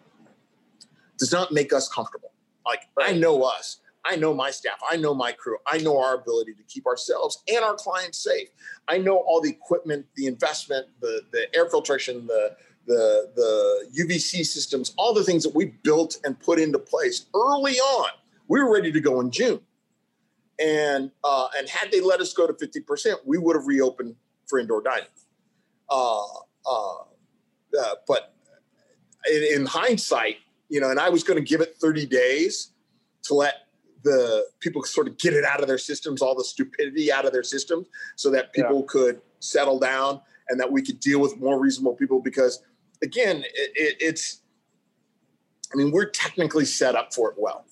does not make us comfortable. Like I know us, I know my staff, I know my crew, I know our ability to keep ourselves and our clients safe. I know all the equipment, the investment, the the air filtration, the the the UVC systems, all the things that we built and put into place early on. We were ready to go in June, and uh, and had they let us go to fifty percent, we would have reopened for indoor dining. Uh, uh, uh, but in, in, hindsight, you know, and I was going to give it 30 days to let the people sort of get it out of their systems, all the stupidity out of their systems, so that people yeah. could settle down and that we could deal with more reasonable people. Because again, it, it, it's, I mean, we're technically set up for it well.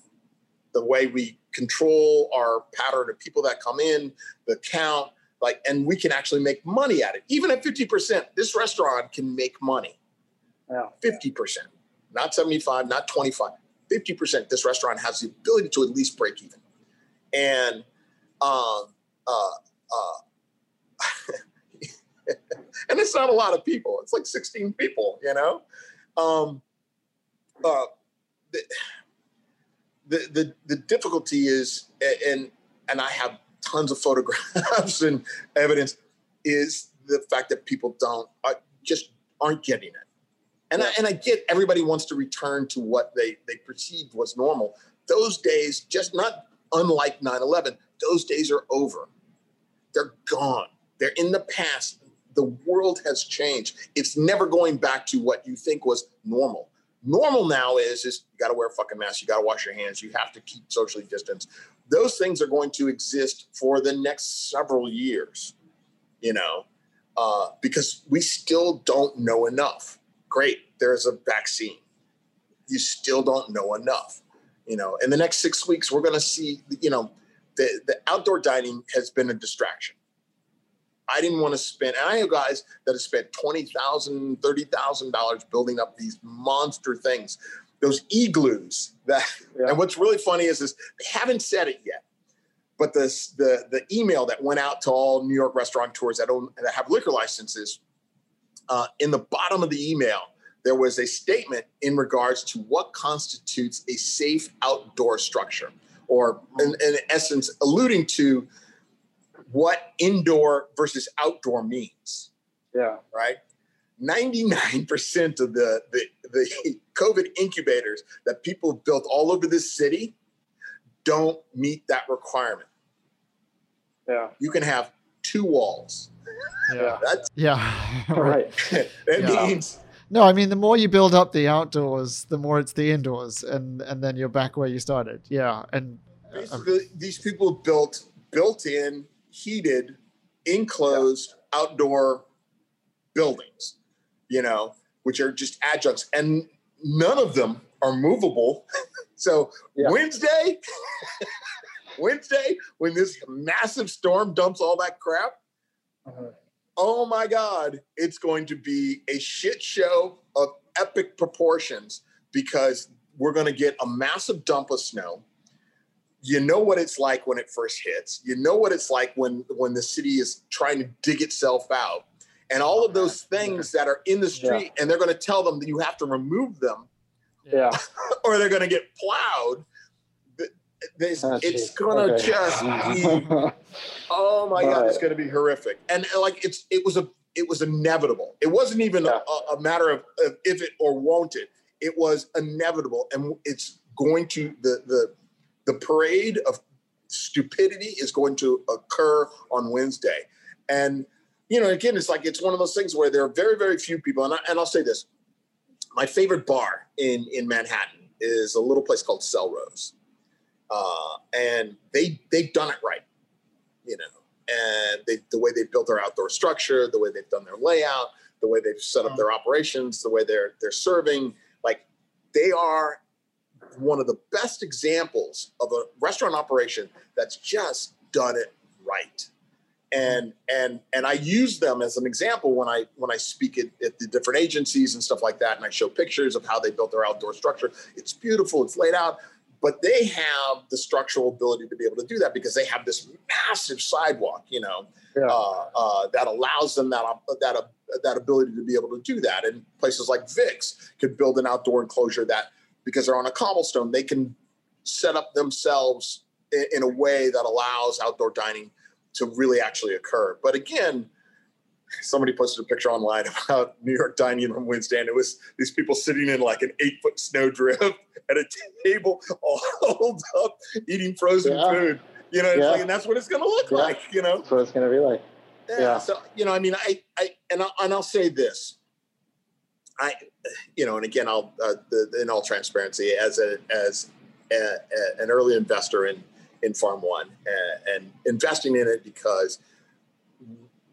The way we control our pattern of people that come in, the count, like and we can actually make money at it. Even at 50% this restaurant can make money. Yeah. 50% not 75 not 25 50% this restaurant has the ability to at least break even. And um, uh, uh, and it's not a lot of people. It's like 16 people you know? Um, uh, the, the, the, the difficulty is and and i have tons of photographs and evidence is the fact that people don't uh, just aren't getting it. And I, and I get everybody wants to return to what they they perceived was normal. Those days, just not unlike 9/11, those days are over. They're gone. They're in the past. The world has changed. It's never going back to what you think was normal. Normal now is is you got to wear a fucking mask. You got to wash your hands. You have to keep socially distanced those things are going to exist for the next several years, you know, uh, because we still don't know enough. Great, there's a vaccine. You still don't know enough. You know, in the next six weeks, we're going to see, you know, the, the outdoor dining has been a distraction. I didn't want to spend, and I know guys that have spent $20,000, $30,000 building up these monster things those igloos that yeah. and what's really funny is is they haven't said it yet but this the the email that went out to all new york restaurateurs that own that have liquor licenses uh, in the bottom of the email there was a statement in regards to what constitutes a safe outdoor structure or in, in essence, alluding to what indoor versus outdoor means. Yeah. Right. 99% of the, the, the COVID incubators that people built all over this city don't meet that requirement. Yeah. You can have two walls. Yeah. That's Yeah. Right. that Yeah. means No, I mean the more you build up the outdoors, the more it's the indoors, and and then you're back where you started. Yeah, and uh, basically these people built built-in, heated, enclosed outdoor buildings, you know, which are just adjuncts, and none of them are movable. so Yeah. Wednesday, Wednesday, when this massive storm dumps all that crap, Uh-huh. oh my God, it's going to be a shit show of epic proportions because we're going to get a massive dump of snow. You know what it's like when it first hits. You know what it's like when when the city is trying to dig itself out, and all of those things that are in the street, and they're going to tell them that you have to remove them, Yeah. or they're going to get plowed. This, Oh, it's going to Okay. just be Oh my god, it's going to be horrific. And uh, like it's it was a it was inevitable. It wasn't even Yeah. a, a matter of, of if it or won't it. It was inevitable, and it's going to the the the parade of stupidity is going to occur on Wednesday. And you know, again, it's like it's one of those things where there are very very few people. And I, and I'll say this: my favorite bar in in Manhattan is a little place called Selrose, uh, and they they've done it right you know, and they, the way they built their outdoor structure, the way they've done their layout, the way they've set up their operations, the way they're they're serving, like they are one of the best examples of a restaurant operation that's just done it right. And and and I use them as an example when I when I speak at, at the different agencies and stuff like that, and I show pictures of how they built their outdoor structure. It's beautiful, it's laid out, but they have the structural ability to be able to do that because they have this massive sidewalk, you know, Yeah. uh, uh, that allows them that that that ability to be able to do that. And places like Vix could build an outdoor enclosure that, because they're on a cobblestone, they can set up themselves in, in a way that allows outdoor dining to really actually occur. But again, somebody posted a picture online about New York dining on Wednesday, and it was these people sitting in like an eight foot snowdrift at a table, all holed up, eating frozen Yeah. food. You know, Yeah. like, and that's what it's going to look Yeah. like. You know, That's what it's gonna be like. yeah. So you know, I mean, I, I, and I'll, and I'll say this, I, you know, and again, I'll, uh, the, in all transparency, as a as a, a, an early investor in in Farm One, uh, and investing in it because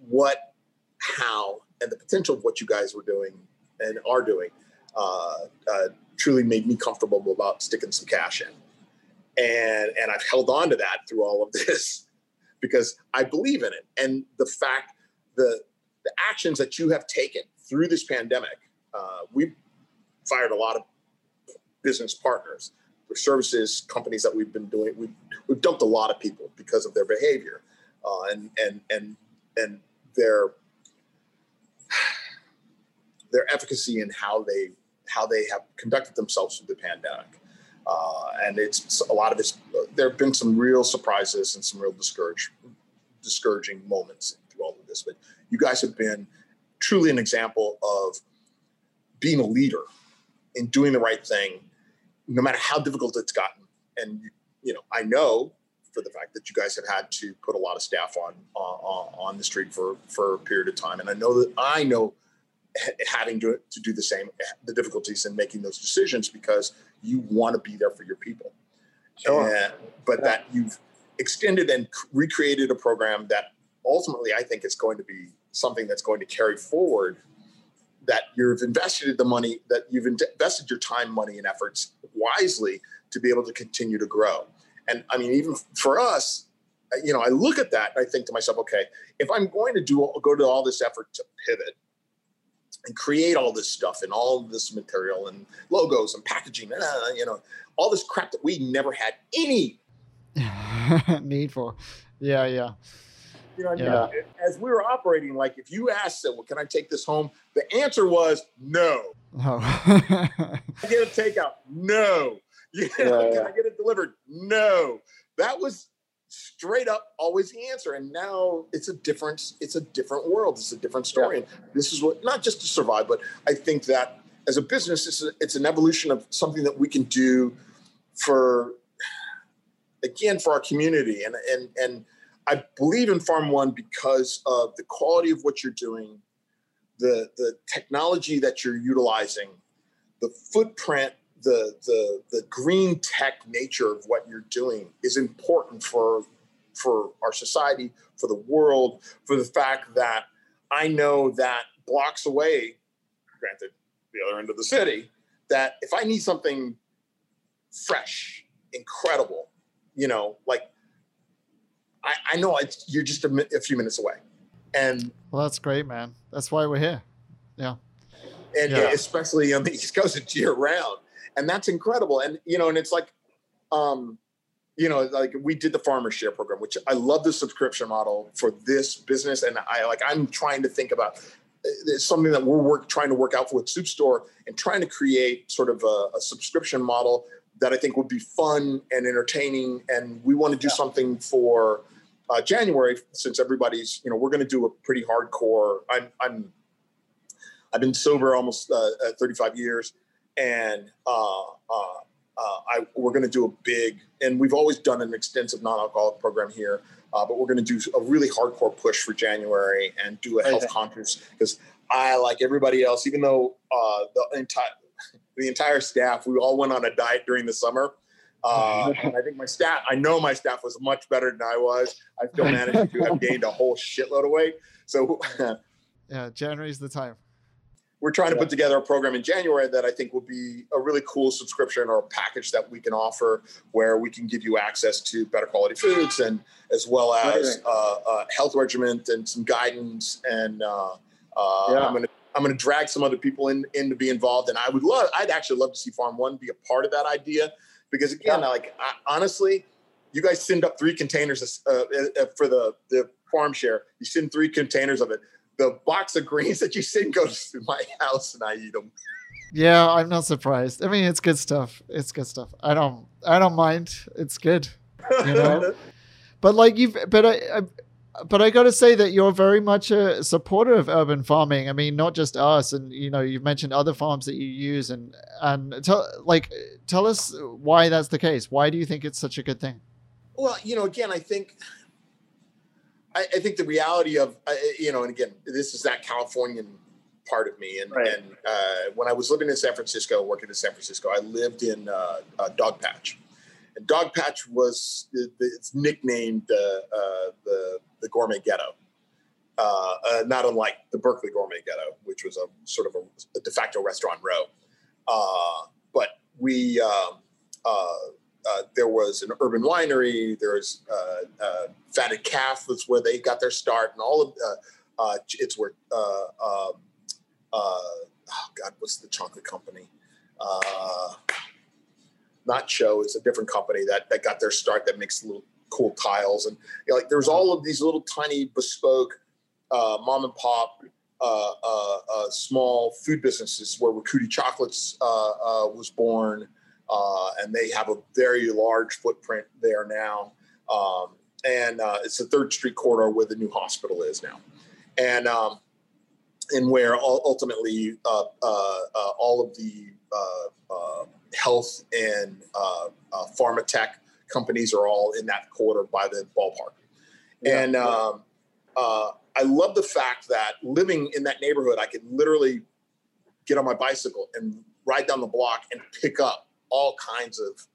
what, how, and the potential of what you guys were doing and are doing, uh, uh, truly made me comfortable about sticking some cash in, and and I've held on to that through all of this because I believe in it. And the fact, the the actions that you have taken through this pandemic, uh, we've fired a lot of business partners, services companies that we've been doing. We've we've dumped a lot of people because of their behavior, uh, and and and and their their efficacy in how they how they have conducted themselves through the pandemic. Uh, and it's a lot of it's there have been some real surprises and some real discourage, discouraging moments through all of this. But you guys have been truly an example of being a leader in doing the right thing, no matter how difficult it's gotten. And you know, I know for the fact that you guys have had to put a lot of staff on on, on the street for for a period of time, and I know that I know having to, to do the same the difficulties in making those decisions because you want to be there for your people Sure. and- but Yeah. that you've extended and recreated a program that ultimately I think is going to be something that's going to carry forward. That you've invested the money, that you've invested your time, money, and efforts wisely to be able to continue to grow. And I mean, even for us, you know, I look at that and I think to myself, okay, if I'm going to do go to all this effort to pivot and create all this stuff and all this material and logos and packaging, uh, you know, all this crap that we never had any need for. Yeah, yeah. You know, what I mean? Yeah. Uh, as we were operating, like if you asked, them, "Well, can I take this home?" The answer was no. Oh. I get a takeout, no. You know, Yeah, can yeah. I get it delivered? No. That was straight up always the answer. And now it's a different, it's a different world. It's a different story. And this is what not just to survive, but I think that as a business, it's, a, it's an evolution of something that we can do for again for our community. And and and I believe in Farm One because of the quality of what you're doing, the the technology that you're utilizing, the footprint, the the the green tech nature of what you're doing is important for for our society, for the world, for the fact that I know that blocks away, granted, the other end of the city, that if I need something fresh, incredible, you know, like I, I know it's, you're just a, a few minutes away. And Well, that's great, man. That's why we're here. Yeah. And Yeah. especially on the East Coast, it's year round, and that's incredible. And you know, and it's like, um, you know, like we did the farmer share program, which I love the subscription model for this business, and I like I'm trying to think about. It's something that we're work, trying to work out for with Soup Store and trying to create sort of a, a subscription model that I think would be fun and entertaining. And we want to do something for uh, January since everybody's, you know, we're going to do a pretty hardcore. I'm, I'm I've been sober almost uh, uh, 35 years, and uh, uh, uh, I, we're going to do a big, and we've always done an extensive non-alcoholic program here, uh, but we're going to do a really hardcore push for January and do a health Amazing. conscious because I, like everybody else, even though uh, the entire the entire staff, we all went on a diet during the summer. Uh, and I think my staff, I know my staff was much better than I was. I still managed to have gained a whole shitload of weight. So Yeah, January's the time. we're trying to Yeah. put together a program in January that I think will be a really cool subscription or a package that we can offer where we can give you access to better quality foods and as well as Amazing. uh, uh, health regimen and some guidance. And uh, uh, Yeah. I'm going to I'm going to drag some other people in, in to be involved. And I would love, I'd actually love to see Farm One be a part of that idea because again, Yeah. like I, honestly, you guys send up three containers uh, uh, for the the farm share. You send three containers of it. The box of greens that you send goes to my house, and I eat them. Yeah, I'm not surprised. I mean, it's good stuff. It's good stuff. I don't, I don't mind. It's good. You know? but like you've, but I, I but I got to say that you're very much a supporter of urban farming. I mean, not just us, and you know, you've mentioned other farms that you use, and and tell like tell us why that's the case. Why do you think it's such a good thing? Well, you know, again, I think, I, I think the reality of, uh, you know, and again, this is that Californian part of me. And, Right. and uh, when I was living in San Francisco, working in San Francisco, I lived in uh, uh, Dogpatch. And Dogpatch was, it's nicknamed uh, uh, the, the gourmet ghetto. Uh, uh, not unlike the Berkeley Gourmet Ghetto, which was a sort of a, a de facto restaurant row. Uh, but we, um, there was an urban winery. There was Fatted Calf was where they got their start, and all of it's where um, oh God, what's the chocolate company? Not Show. It's a different company that that got their start. That makes little cool tiles, and you know, like there's all of these little tiny bespoke uh, mom and pop. Uh, uh, uh, small food businesses where Recchiuti Chocolates uh, uh, was born, and they have a very large footprint there now. Um, and it's the Third Street corridor where the new hospital is now, and um, and where ultimately all of the health and uh, uh, pharma tech companies are all in that quarter by the ballpark. Yeah. And um, uh, I love the fact that living in that neighborhood, I could literally get on my bicycle and ride down the block and pick up all kinds of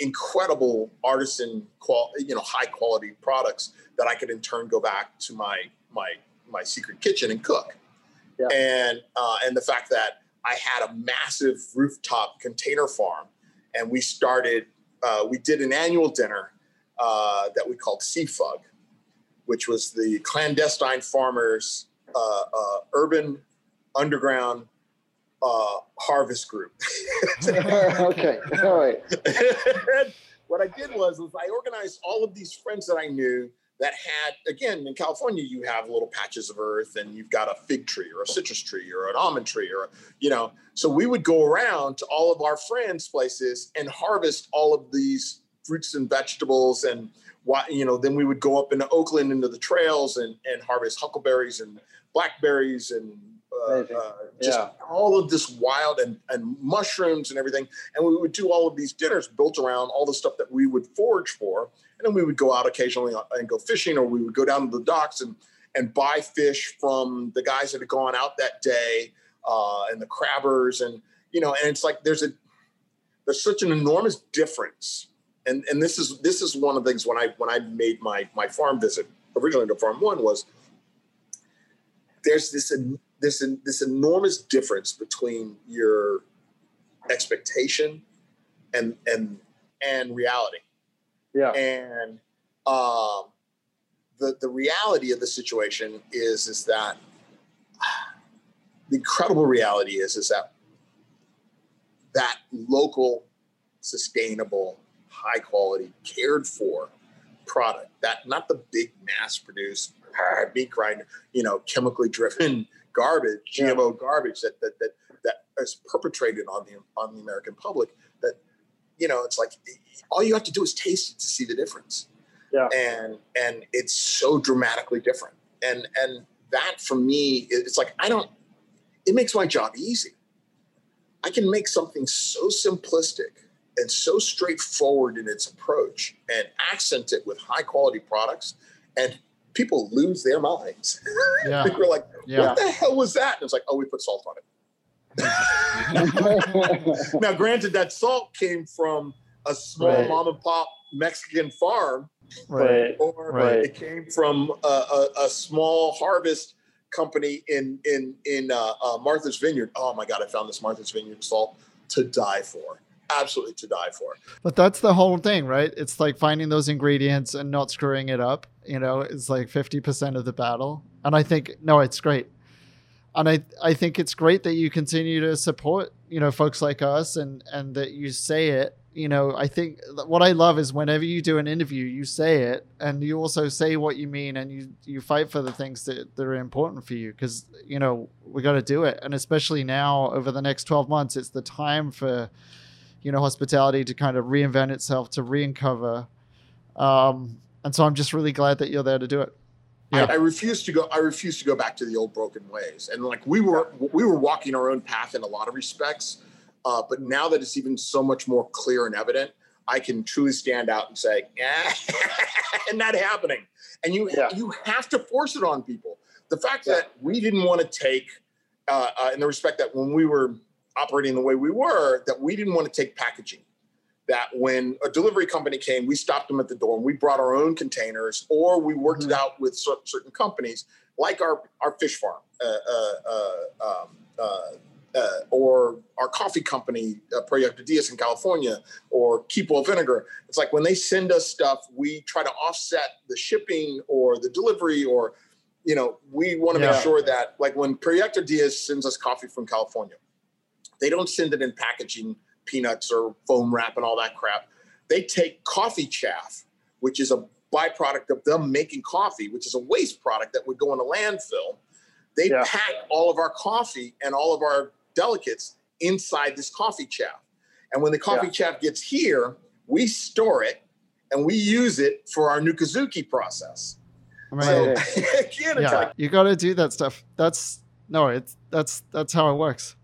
incredible artisan qual you know high quality products that I could in turn go back to my my my secret kitchen and cook Yeah. and uh, and the fact that I had a massive rooftop container farm and we started uh, we did an annual dinner uh, that we called Seafug which was the clandestine farmers uh, uh, urban underground uh, harvest group okay. All right. what I did was, was I organized all of these friends that I knew that had again in California you have little patches of earth and you've got a fig tree or a citrus tree or an almond tree or you know so we would go around to all of our friends places and harvest all of these fruits and vegetables and you know then we would go up into Oakland into the trails and and harvest huckleberries and blackberries and uh, uh, just yeah. all of this wild and, and mushrooms and everything. And we would do all of these dinners built around all the stuff that we would forage for. And then we would go out occasionally uh, and go fishing, or we would go down to the docks and, and buy fish from the guys that had gone out that day uh, and the crabbers. And, you know, and it's like there's a, there's such an enormous difference. And, and this is this is one of the things when I when I made my my farm visit originally to Farm One was there's this this this enormous difference between your expectation and and and reality. Yeah. And um, the the reality of the situation is is that the incredible reality is is that that local, sustainable, high quality, cared for product that not the big mass produced meat grinder, you know, chemically driven garbage, GMO garbage that that that that is perpetrated on the on the American public. That you know, it's like all you have to do is taste it to see the difference. Yeah. And and it's so dramatically different. And and that for me, it's like I don't. It makes my job easy. I can make something so simplistic and so straightforward in its approach and accent it with high quality products and people lose their minds. Yeah. We're like, yeah. what the hell was that? And it's like, oh, we put salt on it. now, granted, that salt came from a small right. mom and pop Mexican farm, right? Or right. it came from a, a, a, small harvest company in in in uh, uh, Martha's Vineyard. Oh my God, I found this Martha's Vineyard salt to die for absolutely to die for. But that's the whole thing, right? It's like finding those ingredients and not screwing it up. You know, it's like 50% of the battle. And I think, no, it's great. And I, I think it's great that you continue to support, you know, folks like us and, and that you say it. You know, I think what I love is whenever you do an interview, you say it and you also say what you mean and you, you fight for the things that, that are important for you because, you know, we got to do it. And especially now over the next 12 months, it's the time for, you know, hospitality to kind of reinvent itself, to re-uncover. Um, and so I'm just really glad that you're there to do it. Yeah. I, I, refuse to go. I refuse to go back to the old broken ways. And like we were, we were walking our own path in a lot of respects. Uh, but now that it's even so much more clear and evident, I can truly stand out and say, "Yeah, and not happening." And you yeah. you have to force it on people. The fact yeah. that we didn't want to take, uh, uh, in the respect that when we were operating the way we were that we didn't want to take packaging. That when a delivery company came, we stopped them at the door and we brought our own containers, or we worked mm-hmm. it out with certain companies, like our our fish farm, uh, uh, uh, um, uh, uh, or our coffee company, uh, Proyecto Diaz in California, or Keepwell Vinegar. It's like when they send us stuff, we try to offset the shipping or the delivery, or you know, we want to yeah. make sure that, like when Proyecto Diaz sends us coffee from California, they don't send it in packaging, peanuts or foam wrap and all that crap. They take coffee chaff, which is a byproduct of them making coffee, which is a waste product that would go in a landfill. They yeah. pack all of our coffee and all of our delicates inside this coffee chaff. And when the coffee yeah. chaff gets here, we store it and we use it for our Nukazuke process. Right. So again, yeah, like, you got to do that stuff. That's no, it's that's that's how it works.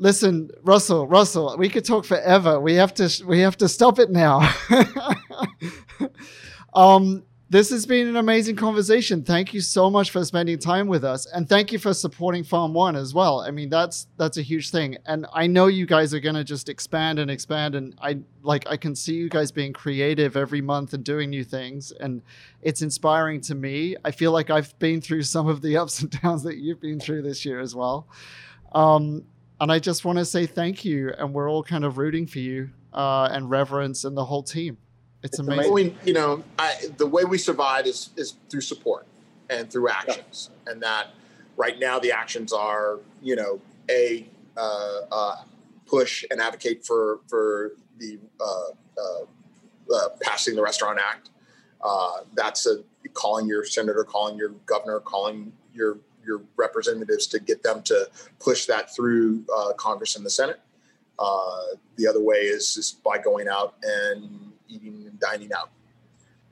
Listen, Russell, Russell, we could talk forever. We have to we have to stop it now. um, this has been an amazing conversation. Thank you so much for spending time with us, and thank you for supporting Farm One as well. I mean, that's that's a huge thing, and I know you guys are gonna just expand and expand. And I like I can see you guys being creative every month and doing new things, and it's inspiring to me. I feel like I've been through some of the ups and downs that you've been through this year as well. Um, and I just want to say thank you. And we're all kind of rooting for you uh, and reverence and the whole team. It's, it's amazing. We, you know, I, the way we survive is is through support and through actions, yeah. and that right now the actions are, you know, a uh, uh, push and advocate for for the uh, uh, uh, passing the Restaurant Act. that's an calling your senator, calling your governor, calling your your representatives to get them to push that through uh, Congress and the Senate. Uh, the other way is just by going out and eating and dining out,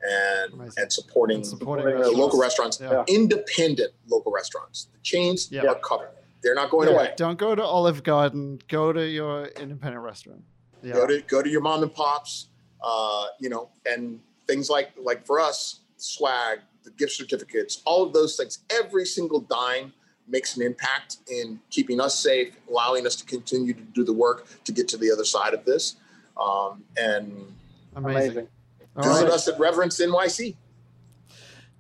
and Amazing. and supporting, And supporting the restaurants. local restaurants, Yeah. independent local restaurants. The chains Yeah. are covered; they're not going Yeah, away. Don't go to Olive Garden. Go to your independent restaurant. Yeah. Go to go to your mom and pops, uh, you know, and things like like for us, swag, the gift certificates, all of those things. Every single dime makes an impact in keeping us safe, allowing us to continue to do the work to get to the other side of this. Um, and Amazing. Amazing. All visit right. us at Reverence NYC.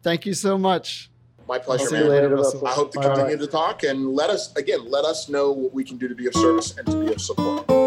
Thank you so much. My pleasure, man. later, Later, I hope to Bye-bye. continue to talk and let us again let us know what we can do to be of service and to be of support.